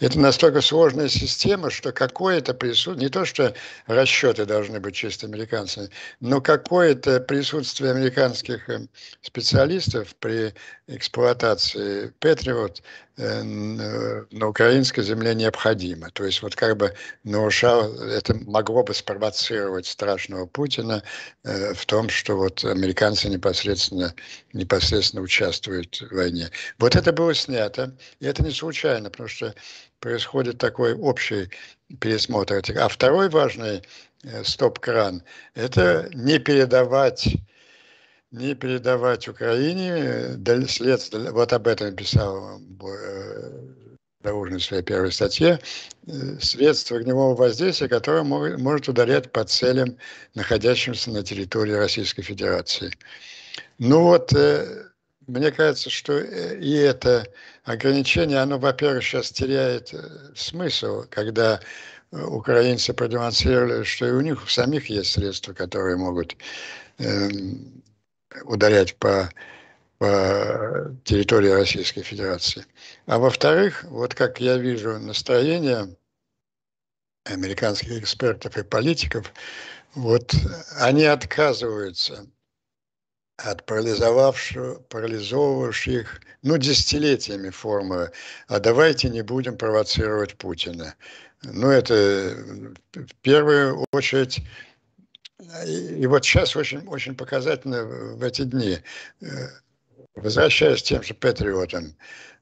это настолько сложная система, что какое-то присутствие, не то что расчеты должны быть чисто американцами, но какое-то присутствие американских э, специалистов при эксплуатации Патриот на украинской земле необходимо. То есть вот как бы нарушал, это могло бы спровоцировать страшного Путина э, в том, что вот американцы непосредственно, непосредственно участвуют в войне. Вот это было снято, и это не случайно, потому что происходит такой общий пересмотр этих. А второй важный э, стоп-кран – это не передавать не передавать Украине следствие, вот об этом писал Заужный в своей первой статье, средства огневого воздействия, которое может ударять по целям, находящимся на территории Российской Федерации. Ну вот, мне кажется, что и это ограничение, оно, во-первых, сейчас теряет смысл, когда украинцы продемонстрировали, что и у них самих есть средства, которые могут э, ударять по, по территории Российской Федерации. А во-вторых, вот как я вижу настроение американских экспертов и политиков, вот они отказываются от парализовавших, ну, десятилетиями формулы, а давайте не будем провоцировать Путина. Ну, это в первую очередь и вот сейчас очень, очень показательно в эти дни, э, возвращаясь к тем же патриотам,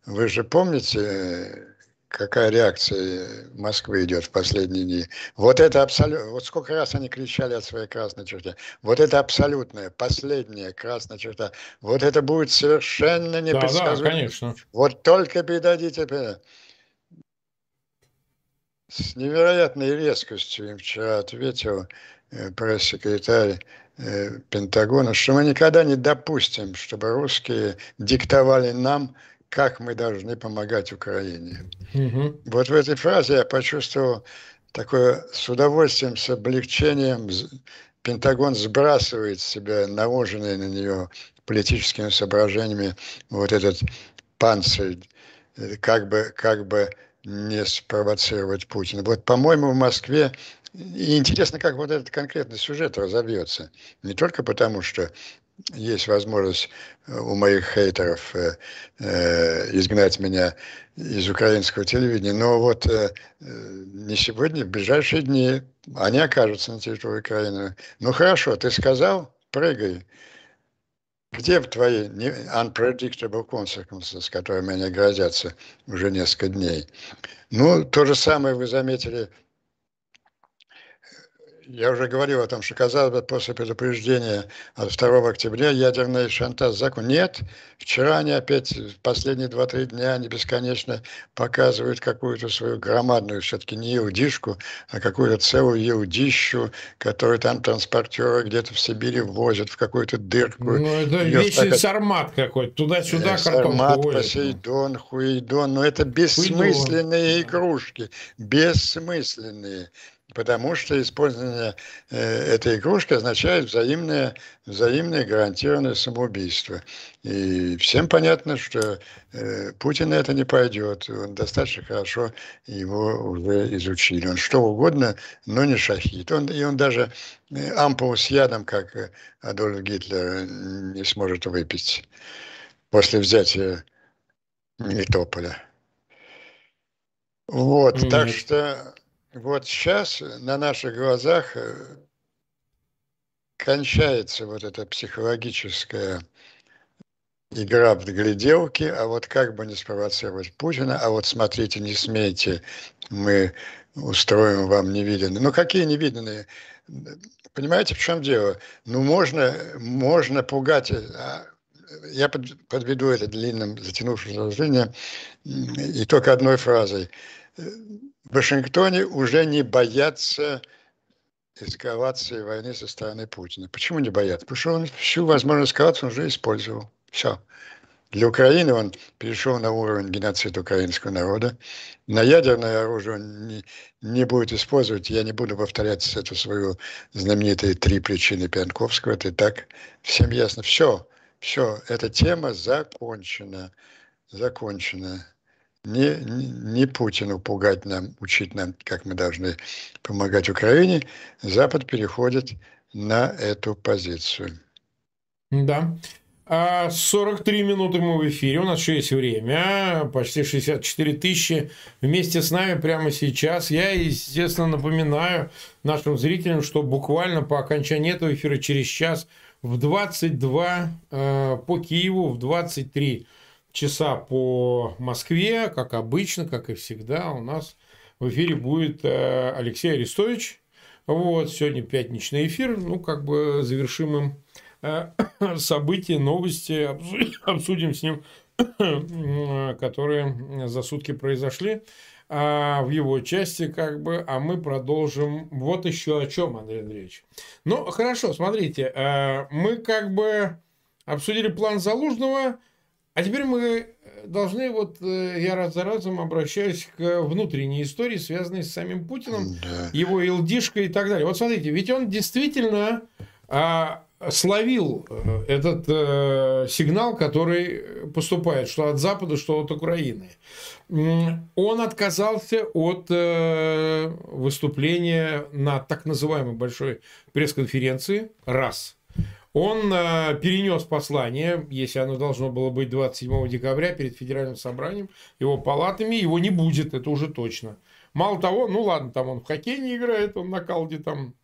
вы же помните, какая реакция Москвы идет в последние дни. Вот это абсолютно, вот сколько раз они кричали от своей красной черты. Вот это абсолютная, последняя красная черта. Вот это будет совершенно непредсказуемо. Да, да, конечно. Вот только передадите. С невероятной резкостью им вчера ответил пресс-секретарь э, Пентагона, что мы никогда не допустим, чтобы русские диктовали нам, как мы должны помогать Украине. Угу. Вот в этой фразе я почувствовал такое с удовольствием, с облегчением. Пентагон сбрасывает с себя наложенные на нее политическими соображениями вот этот панцирь, э, как бы, как бы не спровоцировать Путина. Вот, по-моему, в Москве и интересно, как вот этот конкретный сюжет разовьется. Не только потому, что есть возможность э, у моих хейтеров э, э, изгнать меня из украинского телевидения, но вот э, э, не сегодня, в ближайшие дни они окажутся на территории Украины. Ну хорошо, ты сказал, прыгай. Где в твои unpredictable consequences, которые мне грозятся уже несколько дней? Ну, то же самое вы заметили я уже говорил о том, что, казалось бы, после предупреждения от 2 октября ядерный шантаж закон. Нет, вчера они опять, последние 2-3 дня, они бесконечно показывают какую-то свою громадную, все-таки не иудишку, а какую-то целую иудищу, которую там транспортеры где-то в Сибири возят в какую-то дырку. Ну, это вечный так... сармат какой-то, туда-сюда э, Сармат, Посейдон, Хуидон, но это бессмысленные Хуидон. игрушки, бессмысленные потому что использование э, этой игрушки означает взаимное, взаимное гарантированное самоубийство. И всем понятно, что э, Путин это не пойдет. Он достаточно хорошо его уже изучили. Он что угодно, но не шахид. Он, и он даже э, ампулу с ядом, как э, Адольф Гитлер, не сможет выпить после взятия Мелитополя. Вот, mm-hmm. так что вот сейчас на наших глазах э, кончается вот эта психологическая игра в гляделки, а вот как бы не спровоцировать Путина, а вот смотрите, не смейте, мы устроим вам невиданные. Ну, какие невиданные? Понимаете, в чем дело? Ну, можно, можно пугать, а, я подведу это длинным затянувшимся изложением и только одной фразой в Вашингтоне уже не боятся эскалации войны со стороны Путина. Почему не боятся? Потому что он всю возможность эскалации уже использовал. Все. Для Украины он перешел на уровень геноцида украинского народа. На ядерное оружие он не, не будет использовать. Я не буду повторять эту свою знаменитые три причины Пьянковского. Это и так всем ясно. Все, все, эта тема закончена. Закончена не, не Путину пугать нам, учить нам, как мы должны помогать Украине, Запад переходит на эту позицию. Да. 43 а минуты мы в эфире, у нас еще есть время, почти 64 тысячи вместе с нами прямо сейчас. Я, естественно, напоминаю нашим зрителям, что буквально по окончании этого эфира через час в 22 э, по Киеву, в 23 часа по Москве, как обычно, как и всегда, у нас в эфире будет э, Алексей Арестович. Вот, сегодня пятничный эфир, ну, как бы завершим им э, события, новости, обсудим с ним, которые за сутки произошли а в его части, как бы, а мы продолжим вот еще о чем, Андрей Андреевич. Ну, хорошо, смотрите, э, мы как бы обсудили план Залужного, А теперь мы должны, вот я раз за разом обращаюсь к внутренней истории, связанной с самим Путиным, да. его илдишкой и так далее. Вот смотрите, ведь он действительно а, словил э, этот э, сигнал, который поступает, что от Запада, что от Украины. Он отказался от э, выступления на так называемой большой пресс-конференции. Раз. Он э, перенес послание, если оно должно было быть 27 декабря перед федеральным собранием, его палатами, его не будет, это уже точно. Мало того, ну ладно, там он в хоккей не играет, он на калде там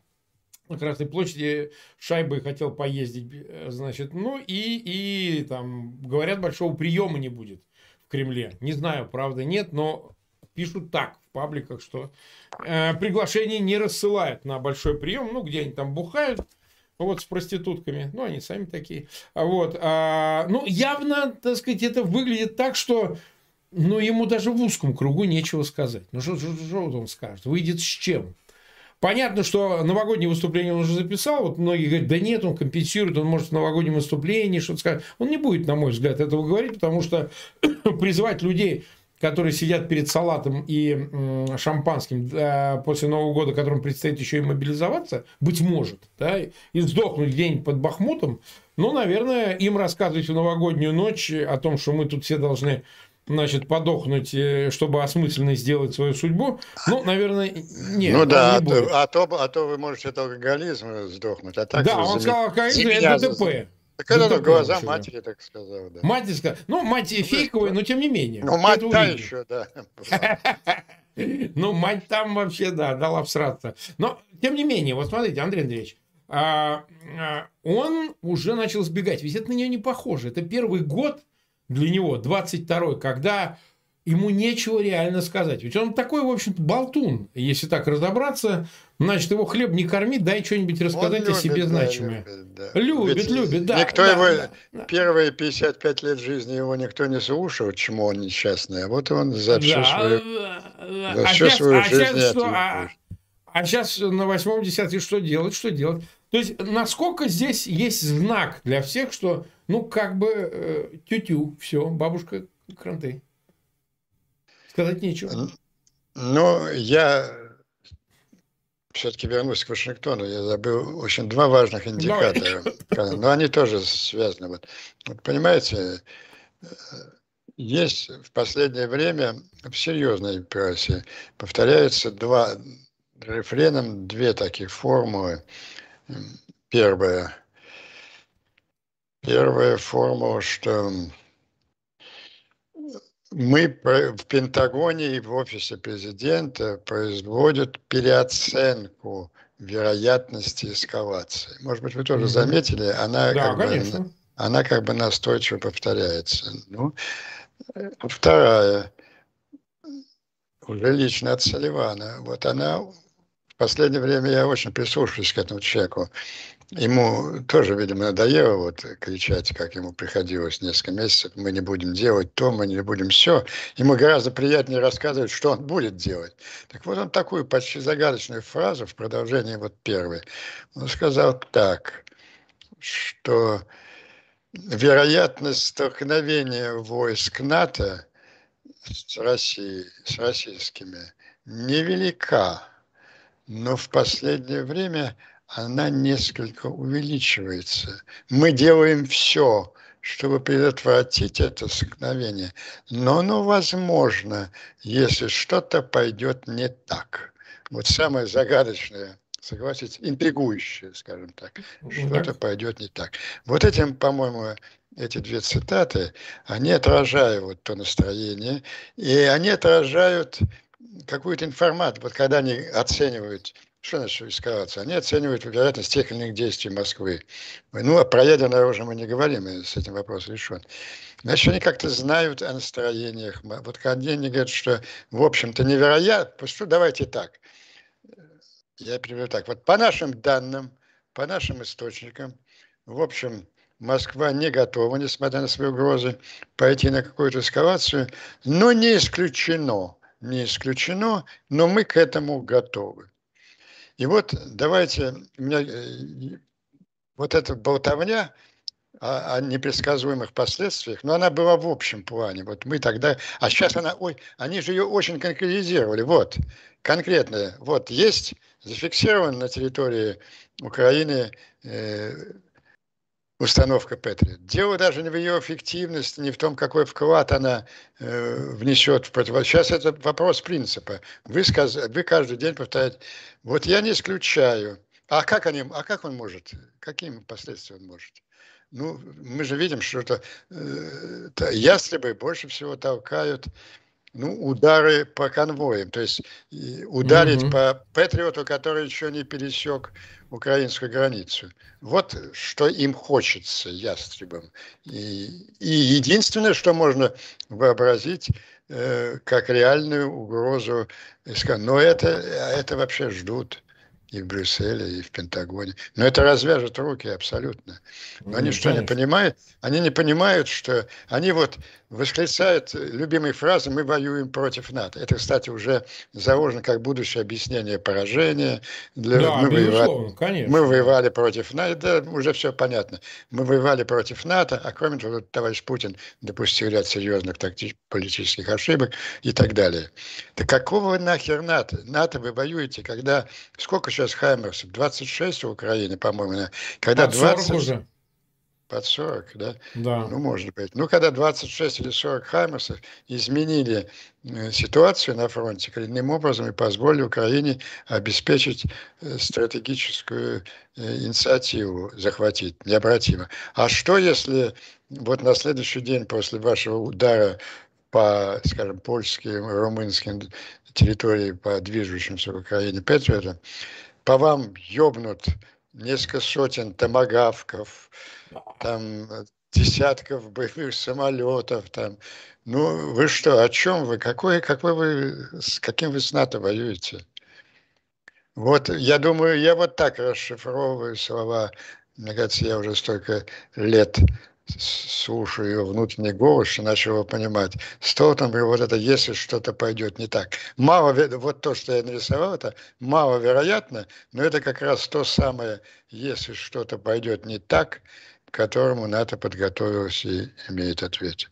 на Красной площади шайбой хотел поездить, э, значит, ну и, и там, говорят, большого приема не будет в Кремле. Не знаю, правда, нет, но пишут так в пабликах, что э, приглашение не рассылают на большой прием, ну, где они там бухают, вот с проститутками, ну, они сами такие, вот, а, ну, явно, так сказать, это выглядит так, что, ну, ему даже в узком кругу нечего сказать, ну, что, он скажет, выйдет с чем? Понятно, что новогоднее выступление он уже записал. Вот многие говорят, да нет, он компенсирует, он может в новогоднем выступлении что-то сказать. Он не будет, на мой взгляд, этого говорить, потому что призывать людей, которые сидят перед салатом и шампанским после Нового года, которым предстоит еще и мобилизоваться, быть может, да, и сдохнуть где-нибудь под Бахмутом, ну, наверное, им рассказывать в новогоднюю ночь о том, что мы тут все должны значит, подохнуть, э, чтобы осмысленно сделать свою судьбу, ну, наверное, нет. Ну да, не а, а, то, а то вы можете от алкоголизма сдохнуть. А так да, он сказал, алкоголизм – это ДТП. Так это ДТП глаза вообще, матери так сказал, да. Мать сказала, ну, мать ну, фейковая, но тем не менее. Ну, мать та еще, да. Ну, мать там вообще, да, дала всраться. Но, тем не менее, вот смотрите, Андрей Андреевич, а, а, он уже начал сбегать. Ведь это на нее не похоже. Это первый год, для него, 22-й, когда ему нечего реально сказать. Ведь он такой, в общем-то, болтун. Если так разобраться, значит, его хлеб не корми, дай что-нибудь рассказать любит, о себе да, значимое. Любит, да. Любит, Ведь любит, да. Никто да, его, да, первые 55 лет жизни его никто не слушал, чему он несчастный. А вот он за всю да, свою, за а всю сейчас, свою а жизнь сейчас что, а, а сейчас на восьмом десятке что делать, что делать? То есть, насколько здесь есть знак для всех, что, ну, как бы, э, тю-тю, все, бабушка кранты. Сказать нечего. Ну, я все-таки вернусь к Вашингтону. Я забыл очень два важных индикатора. Давай. Но они тоже связаны. Вот. вот понимаете, есть в последнее время в серьезной прессе повторяются два рефреном две такие формулы Первое. Первая формула, что мы в Пентагоне и в офисе президента производят переоценку вероятности эскалации. Может быть, вы тоже заметили, она, да, как, бы, она как бы настойчиво повторяется. Ну, вторая, уже лично от Салливана. Вот она в последнее время я очень прислушиваюсь к этому человеку. Ему тоже, видимо, надоело вот кричать, как ему приходилось несколько месяцев. Мы не будем делать то, мы не будем все. Ему гораздо приятнее рассказывать, что он будет делать. Так вот он такую почти загадочную фразу в продолжении вот первой. Он сказал так, что вероятность столкновения войск НАТО с Россией, с российскими невелика но в последнее время она несколько увеличивается. Мы делаем все, чтобы предотвратить это столкновение, но оно возможно, если что-то пойдет не так. Вот самое загадочное, согласитесь, интригующее, скажем так, что-то пойдет не так. Вот этим, по-моему, эти две цитаты, они отражают вот то настроение, и они отражают какую-то информацию, вот когда они оценивают, что значит эскалация, они оценивают вероятность тех или иных действий Москвы. Ну, а про ядерное оружие мы не говорим, и с этим вопрос решен. Значит, они как-то знают о настроениях. Вот когда они говорят, что, в общем-то, невероятно, что давайте так. Я приведу так. Вот по нашим данным, по нашим источникам, в общем, Москва не готова, несмотря на свои угрозы, пойти на какую-то эскалацию, но не исключено, не исключено, но мы к этому готовы. И вот давайте, у меня, э, вот эта болтовня о, о непредсказуемых последствиях, но она была в общем плане. Вот мы тогда, а сейчас она, ой, они же ее очень конкретизировали. Вот, конкретно, вот есть зафиксирован на территории Украины э, установка Патриот. Дело даже не в ее эффективности, не в том, какой вклад она э, внесет в противостояние. Сейчас это вопрос принципа. Вы, сказ... вы каждый день повторяете, вот я не исключаю. А как, они, а как он может? Какими последствиями он может? Ну, мы же видим, что это, э, ястребы больше всего толкают ну, удары по конвоям, то есть ударить угу. по Патриоту, который еще не пересек украинскую границу. Вот что им хочется, ястребам. И, и единственное, что можно вообразить, э, как реальную угрозу, но это, это вообще ждут и в Брюсселе, и в Пентагоне. Но это развяжет руки абсолютно. Но ну, они что, не понимают? Они не понимают, что они вот восклицают любимые фразы «мы воюем против НАТО». Это, кстати, уже заложено как будущее объяснение поражения. Для... Да, мы, воевали, конечно. мы воевали против НАТО, да, уже все понятно. Мы воевали против НАТО, а кроме того, товарищ Путин допустил ряд серьезных тактических политических ошибок и так далее. Так какого нахер НАТО? НАТО вы воюете, когда... Сколько сейчас Хаймерсов? 26 в Украине, по-моему. Когда 20... уже под 40, да? Да. Ну, может быть. Ну, когда 26 или 40 Хаймерсов изменили э, ситуацию на фронте коренным образом и позволили Украине обеспечить э, стратегическую э, инициативу захватить необратимо. А что, если вот на следующий день после вашего удара по, скажем, польским, румынским территориям, по движущимся в Украине Патриотам, по вам ёбнут несколько сотен томагавков, там десятков боевых самолетов, там. Ну, вы что, о чем вы? Какой, какой вы, с каким вы с НАТО воюете? Вот, я думаю, я вот так расшифровываю слова. Мне кажется, я уже столько лет слушаю внутренний голос и начал его понимать. Столтенберг, вот это если что-то пойдет не так. Мало, вот то, что я нарисовал, это маловероятно, но это как раз то самое, если что-то пойдет не так, к которому НАТО подготовилась и имеет ответ.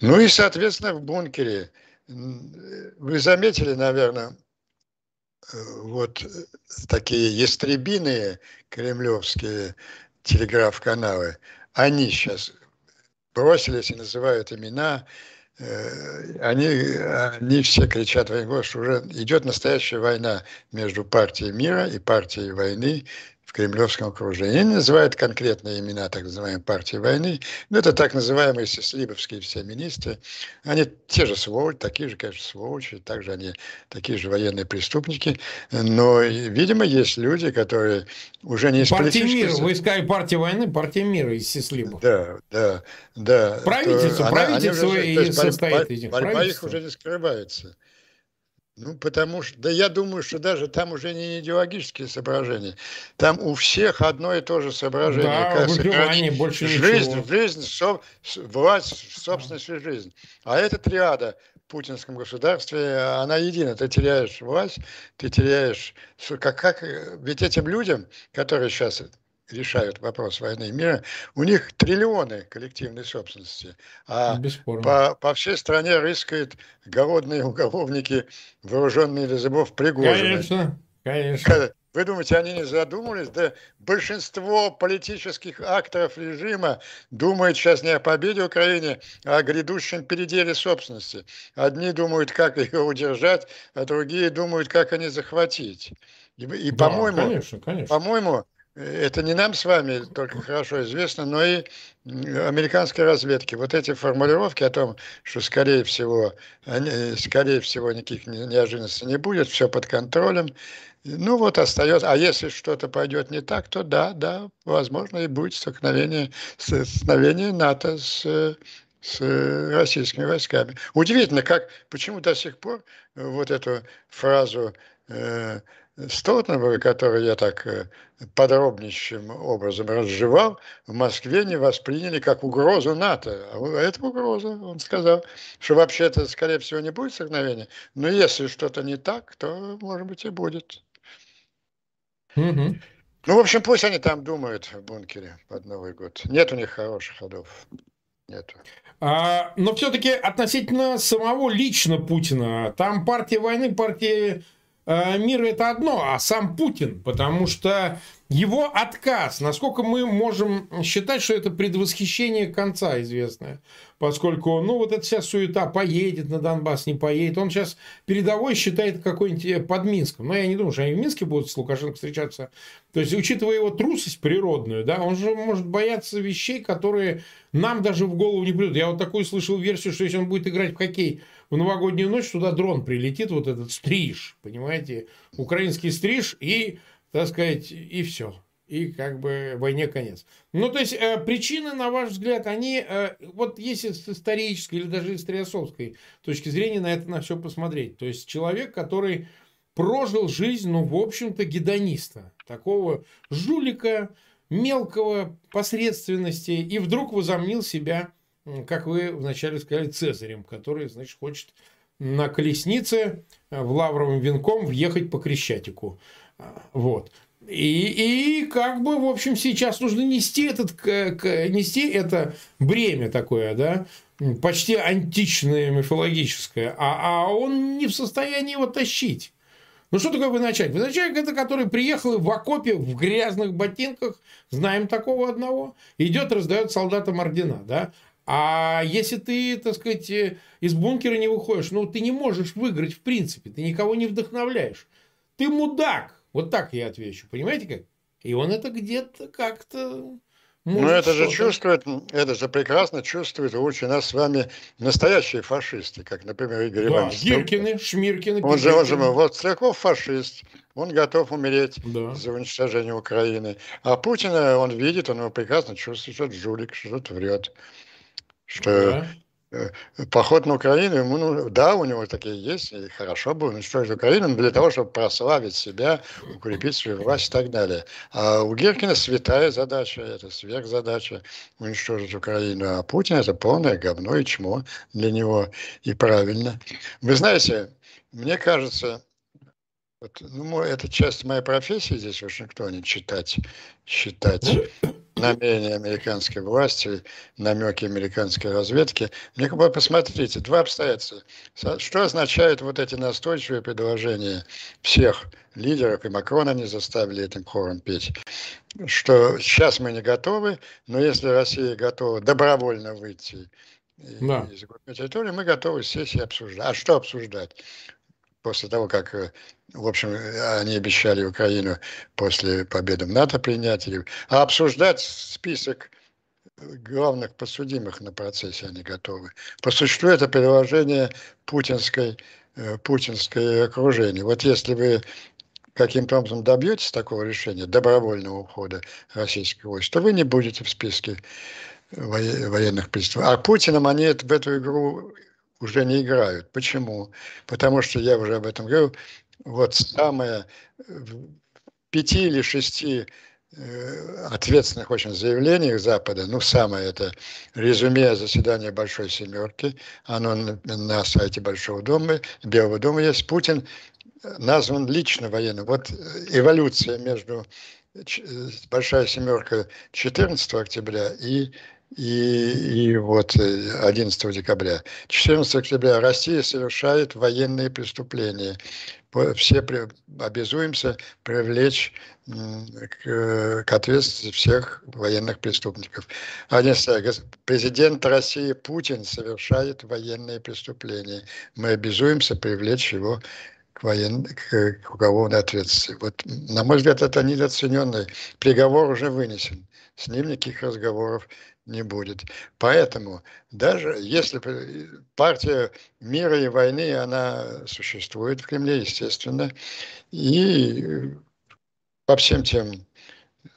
Ну и, соответственно, в бункере. Вы заметили, наверное, вот такие ястребиные кремлевские телеграф-каналы – они сейчас бросились и называют имена, э, они, они все кричат в один голос, что уже идет настоящая война между партией мира и партией войны, в кремлевском окружении. Они называют конкретные имена так называемой партии войны. Но это так называемые слибовские все министры. Они те же сволочи, такие же, конечно, сволочи, также они такие же военные преступники. Но, видимо, есть люди, которые уже не из Партия мира, вы искали партия войны, партия мира из Сислибов. Да, да, да. Правительство, то, правительство она, они уже, и состоит борьба, борьба их уже не скрывается. Ну, потому что, да я думаю, что даже там уже не идеологические соображения. Там у всех одно и то же соображение. Да, как сохранить больше жизнь, ничего. жизнь, со, власть, собственность и жизнь. А эта триада в путинском государстве, она едина. Ты теряешь власть, ты теряешь... Как, как, ведь этим людям, которые сейчас решают вопрос войны и мира, у них триллионы коллективной собственности. А по, по всей стране рыскают голодные уголовники, вооруженные до зубов Пригожина. Конечно, конечно. Вы думаете, они не задумались? Да большинство политических акторов режима думают сейчас не о победе Украины, а о грядущем переделе собственности. Одни думают, как ее удержать, а другие думают, как они захватить. И, и да, по-моему, конечно, конечно. по-моему, это не нам с вами только хорошо известно, но и американской разведке. Вот эти формулировки о том, что скорее всего, скорее всего никаких неожиданностей не будет, все под контролем. Ну вот остается. А если что-то пойдет не так, то да, да, возможно и будет столкновение, столкновение НАТО с с российскими войсками. Удивительно, как, почему до сих пор вот эту фразу э, Столтенберга, который я так э, подробнейшим образом разжевал, в Москве не восприняли как угрозу НАТО. А это угроза, он сказал, что вообще-то, скорее всего, не будет столкновения, но если что-то не так, то, может быть, и будет. Угу. Ну, в общем, пусть они там думают в бункере под Новый год. Нет у них хороших ходов. Нет. А, но все-таки относительно самого лично Путина, там партия войны, партия э, мира это одно, а сам Путин, потому что его отказ, насколько мы можем считать, что это предвосхищение конца известное, поскольку, ну, вот эта вся суета, поедет на Донбасс, не поедет, он сейчас передовой считает какой-нибудь э, под Минском, но я не думаю, что они в Минске будут с Лукашенко встречаться, то есть, учитывая его трусость природную, да, он же может бояться вещей, которые нам даже в голову не придут. Я вот такую слышал версию, что если он будет играть в хоккей в новогоднюю ночь, туда дрон прилетит, вот этот стриж, понимаете, украинский стриж, и так сказать, и все. И как бы войне конец. Ну, то есть, э, причины, на ваш взгляд, они, э, вот если с исторической или даже историосовской точки зрения на это на все посмотреть. То есть, человек, который прожил жизнь, ну, в общем-то, гедониста. Такого жулика, мелкого посредственности, и вдруг возомнил себя, как вы вначале сказали, Цезарем, который, значит, хочет на колеснице э, в лавровым венком въехать по Крещатику. Вот. И, и как бы, в общем, сейчас нужно нести, этот, нести это бремя такое, да, почти античное, мифологическое, а, а он не в состоянии его тащить. Ну, что такое военачальник? Военачальник – это который приехал в окопе в грязных ботинках, знаем такого одного, идет, раздает солдатам ордена, да? А если ты, так сказать, из бункера не выходишь, ну, ты не можешь выиграть в принципе, ты никого не вдохновляешь. Ты мудак, вот так я отвечу. Понимаете как? И он это где-то как-то... Ну, это же чувствует, это же прекрасно чувствует лучше нас с вами настоящие фашисты, как, например, Игорь да, Иванович. Гиркины, Шмиркины. Он же, он же, вот Стрелков фашист, он готов умереть да. за уничтожение Украины. А Путина он видит, он его прекрасно чувствует, что это жулик, что это врет. Что да. Э, поход на Украину, ему, ну, да, у него такие есть, и хорошо бы уничтожить Украину для того, чтобы прославить себя, укрепить свою власть и так далее. А у Геркина святая задача, это сверхзадача уничтожить Украину, а Путин это полное говно и чмо для него, и правильно. Вы знаете, мне кажется, вот, ну, это часть моей профессии здесь в Вашингтоне читать, считать намерения американской власти, намеки американской разведки. Мне как бы посмотрите, два обстоятельства. Что означают вот эти настойчивые предложения всех лидеров, и Макрона не заставили этим хором петь, что сейчас мы не готовы, но если Россия готова добровольно выйти да. из территории, мы готовы сесть и обсуждать. А что обсуждать? После того, как, э, в общем, они обещали Украину после победы в НАТО принять, а обсуждать список главных подсудимых на процессе они готовы. По существу это приложение путинской, э, путинской окружения. Вот если вы каким-то образом добьетесь такого решения, добровольного ухода российских войск, то вы не будете в списке военных преступлений. А Путиным они в эту игру уже не играют. Почему? Потому что, я уже об этом говорил, вот самое в пяти или шести э, ответственных очень заявлениях Запада, ну, самое это резюме заседания Большой Семерки, оно на, на сайте Большого дома, Белого дома есть, Путин назван лично военным. Вот эволюция между э, Большая Семерка 14 октября и и, и вот 11 э, декабря. 14 октября Россия совершает военные преступления. Все при, обязуемся привлечь к, к ответственности всех военных преступников. 11 президент России Путин совершает военные преступления. Мы обязуемся привлечь его к, воен... к, к уголовной ответственности. Вот, на мой взгляд, это недооцененный приговор уже вынесен. С ним никаких разговоров не будет. Поэтому даже если партия мира и войны, она существует в Кремле, естественно, и по всем тем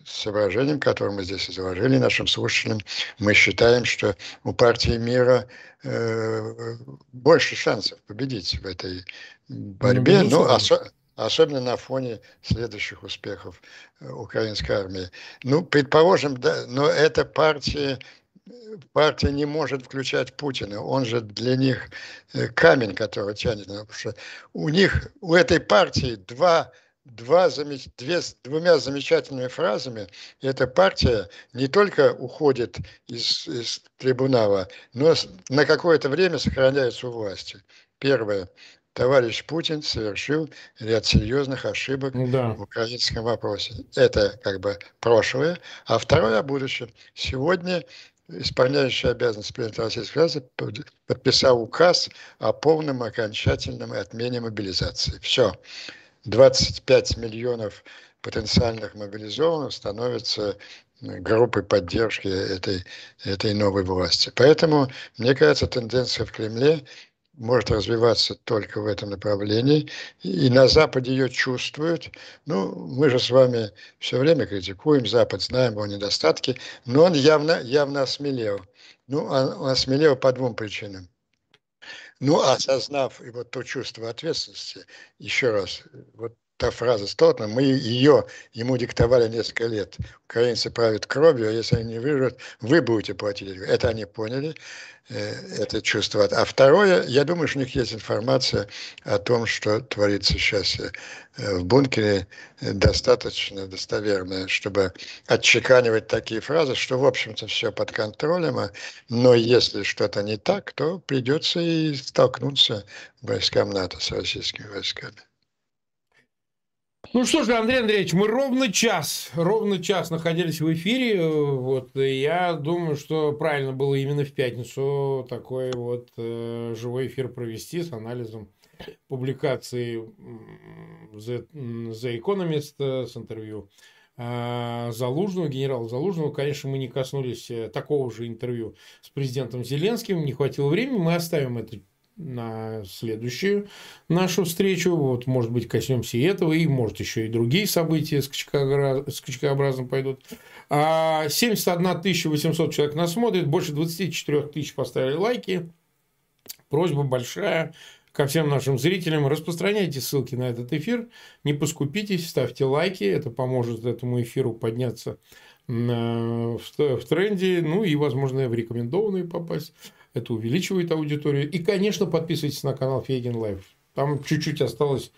соображениям, которые мы здесь изложили нашим слушателям, мы считаем, что у партии мира э, больше шансов победить в этой борьбе. Ну, осо- особенно на фоне следующих успехов э, украинской армии. Ну, предположим, да, но эта партия, партия не может включать Путина. Он же для них э, камень, который тянет. Потому что у них, у этой партии два два, две, двумя замечательными фразами эта партия не только уходит из, из трибунала, но на какое-то время сохраняется у власти. Первое. Товарищ Путин совершил ряд серьезных ошибок да. в украинском вопросе. Это как бы прошлое. А второе о будущем. Сегодня исполняющий обязанности президента Российской Федерации подписал указ о полном окончательном отмене мобилизации. Все. 25 миллионов потенциальных мобилизованных становятся группой поддержки этой, этой новой власти. Поэтому, мне кажется, тенденция в Кремле может развиваться только в этом направлении. И на Западе ее чувствуют. Ну, мы же с вами все время критикуем Запад, знаем его недостатки, но он явно, явно осмелел. Ну, он осмелел по двум причинам. Ну, осознав и вот то чувство ответственности, еще раз, вот та фраза Столтона, мы ее ему диктовали несколько лет. Украинцы правят кровью, а если они не выживут, вы будете платить. Это они поняли, э, это чувство. А второе, я думаю, что у них есть информация о том, что творится сейчас э, в бункере, э, достаточно достоверная, чтобы отчеканивать такие фразы, что, в общем-то, все под контролем, а, но если что-то не так, то придется и столкнуться войскам НАТО с российскими войсками. Ну что же, Андрей Андреевич, мы ровно час, ровно час находились в эфире. Вот, и я думаю, что правильно было именно в пятницу такой вот э, живой эфир провести с анализом публикации The, The Economist э, с интервью э, Залужного, генерала Залужного. Конечно, мы не коснулись э, такого же интервью с президентом Зеленским, не хватило времени. Мы оставим это на следующую нашу встречу. Вот, может быть, коснемся и этого, и, может, еще и другие события скачкообразно пойдут. 71 а 800 человек нас смотрит, больше 24 тысяч поставили лайки. Просьба большая ко всем нашим зрителям. Распространяйте ссылки на этот эфир, не поскупитесь, ставьте лайки, это поможет этому эфиру подняться в тренде, ну и, возможно, в рекомендованные попасть. Это увеличивает аудиторию. И, конечно, подписывайтесь на канал Фейгин Live. Там чуть-чуть осталось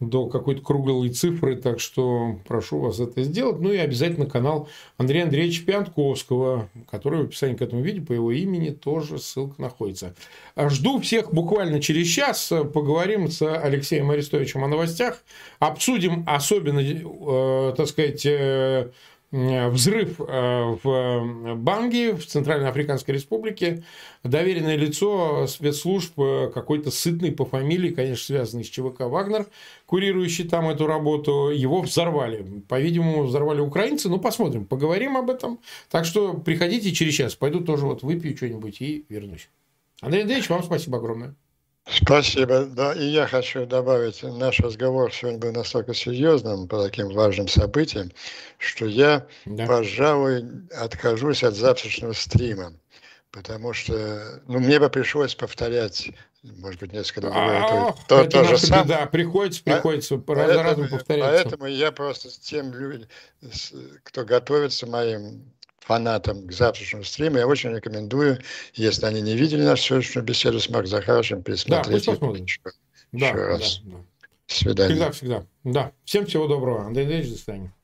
до какой-то круглой цифры, так что прошу вас это сделать. Ну и обязательно канал Андрея Андреевича Пионтковского, который в описании к этому видео по его имени тоже ссылка находится. Жду всех буквально через час. Поговорим с Алексеем Арестовичем о новостях. Обсудим особенно, э, так сказать, Э, взрыв э, в Банге, в Центральной Африканской Республике. Доверенное лицо спецслужб, э, какой-то сытный по фамилии, конечно, связанный с ЧВК «Вагнер», курирующий там эту работу, его взорвали. По-видимому, взорвали украинцы. Ну, посмотрим, поговорим об этом. Так что приходите через час. Пойду тоже вот выпью что-нибудь и вернусь. Андрей Андреевич, вам спасибо огромное. Спасибо. Да, и я хочу добавить, наш разговор сегодня был настолько серьезным по таким важным событиям, что я, да. пожалуй, откажусь от завтрашнего стрима. Потому что, ну, мне бы пришлось повторять, может быть, несколько раз. А, то, то же самое. Да, приходится, приходится, по поэтому, повторяться. Поэтому я просто тем людям, кто готовится моим фанатам к завтрашнему стриму, я очень рекомендую, если они не видели нашу сегодняшнюю беседу с Марк Захаровичем, пересмотреть да, ее еще, да, еще раз. Да, да. До свидания. Всегда, всегда. Да. Всем всего доброго. Андрей Андреевич, до свидания.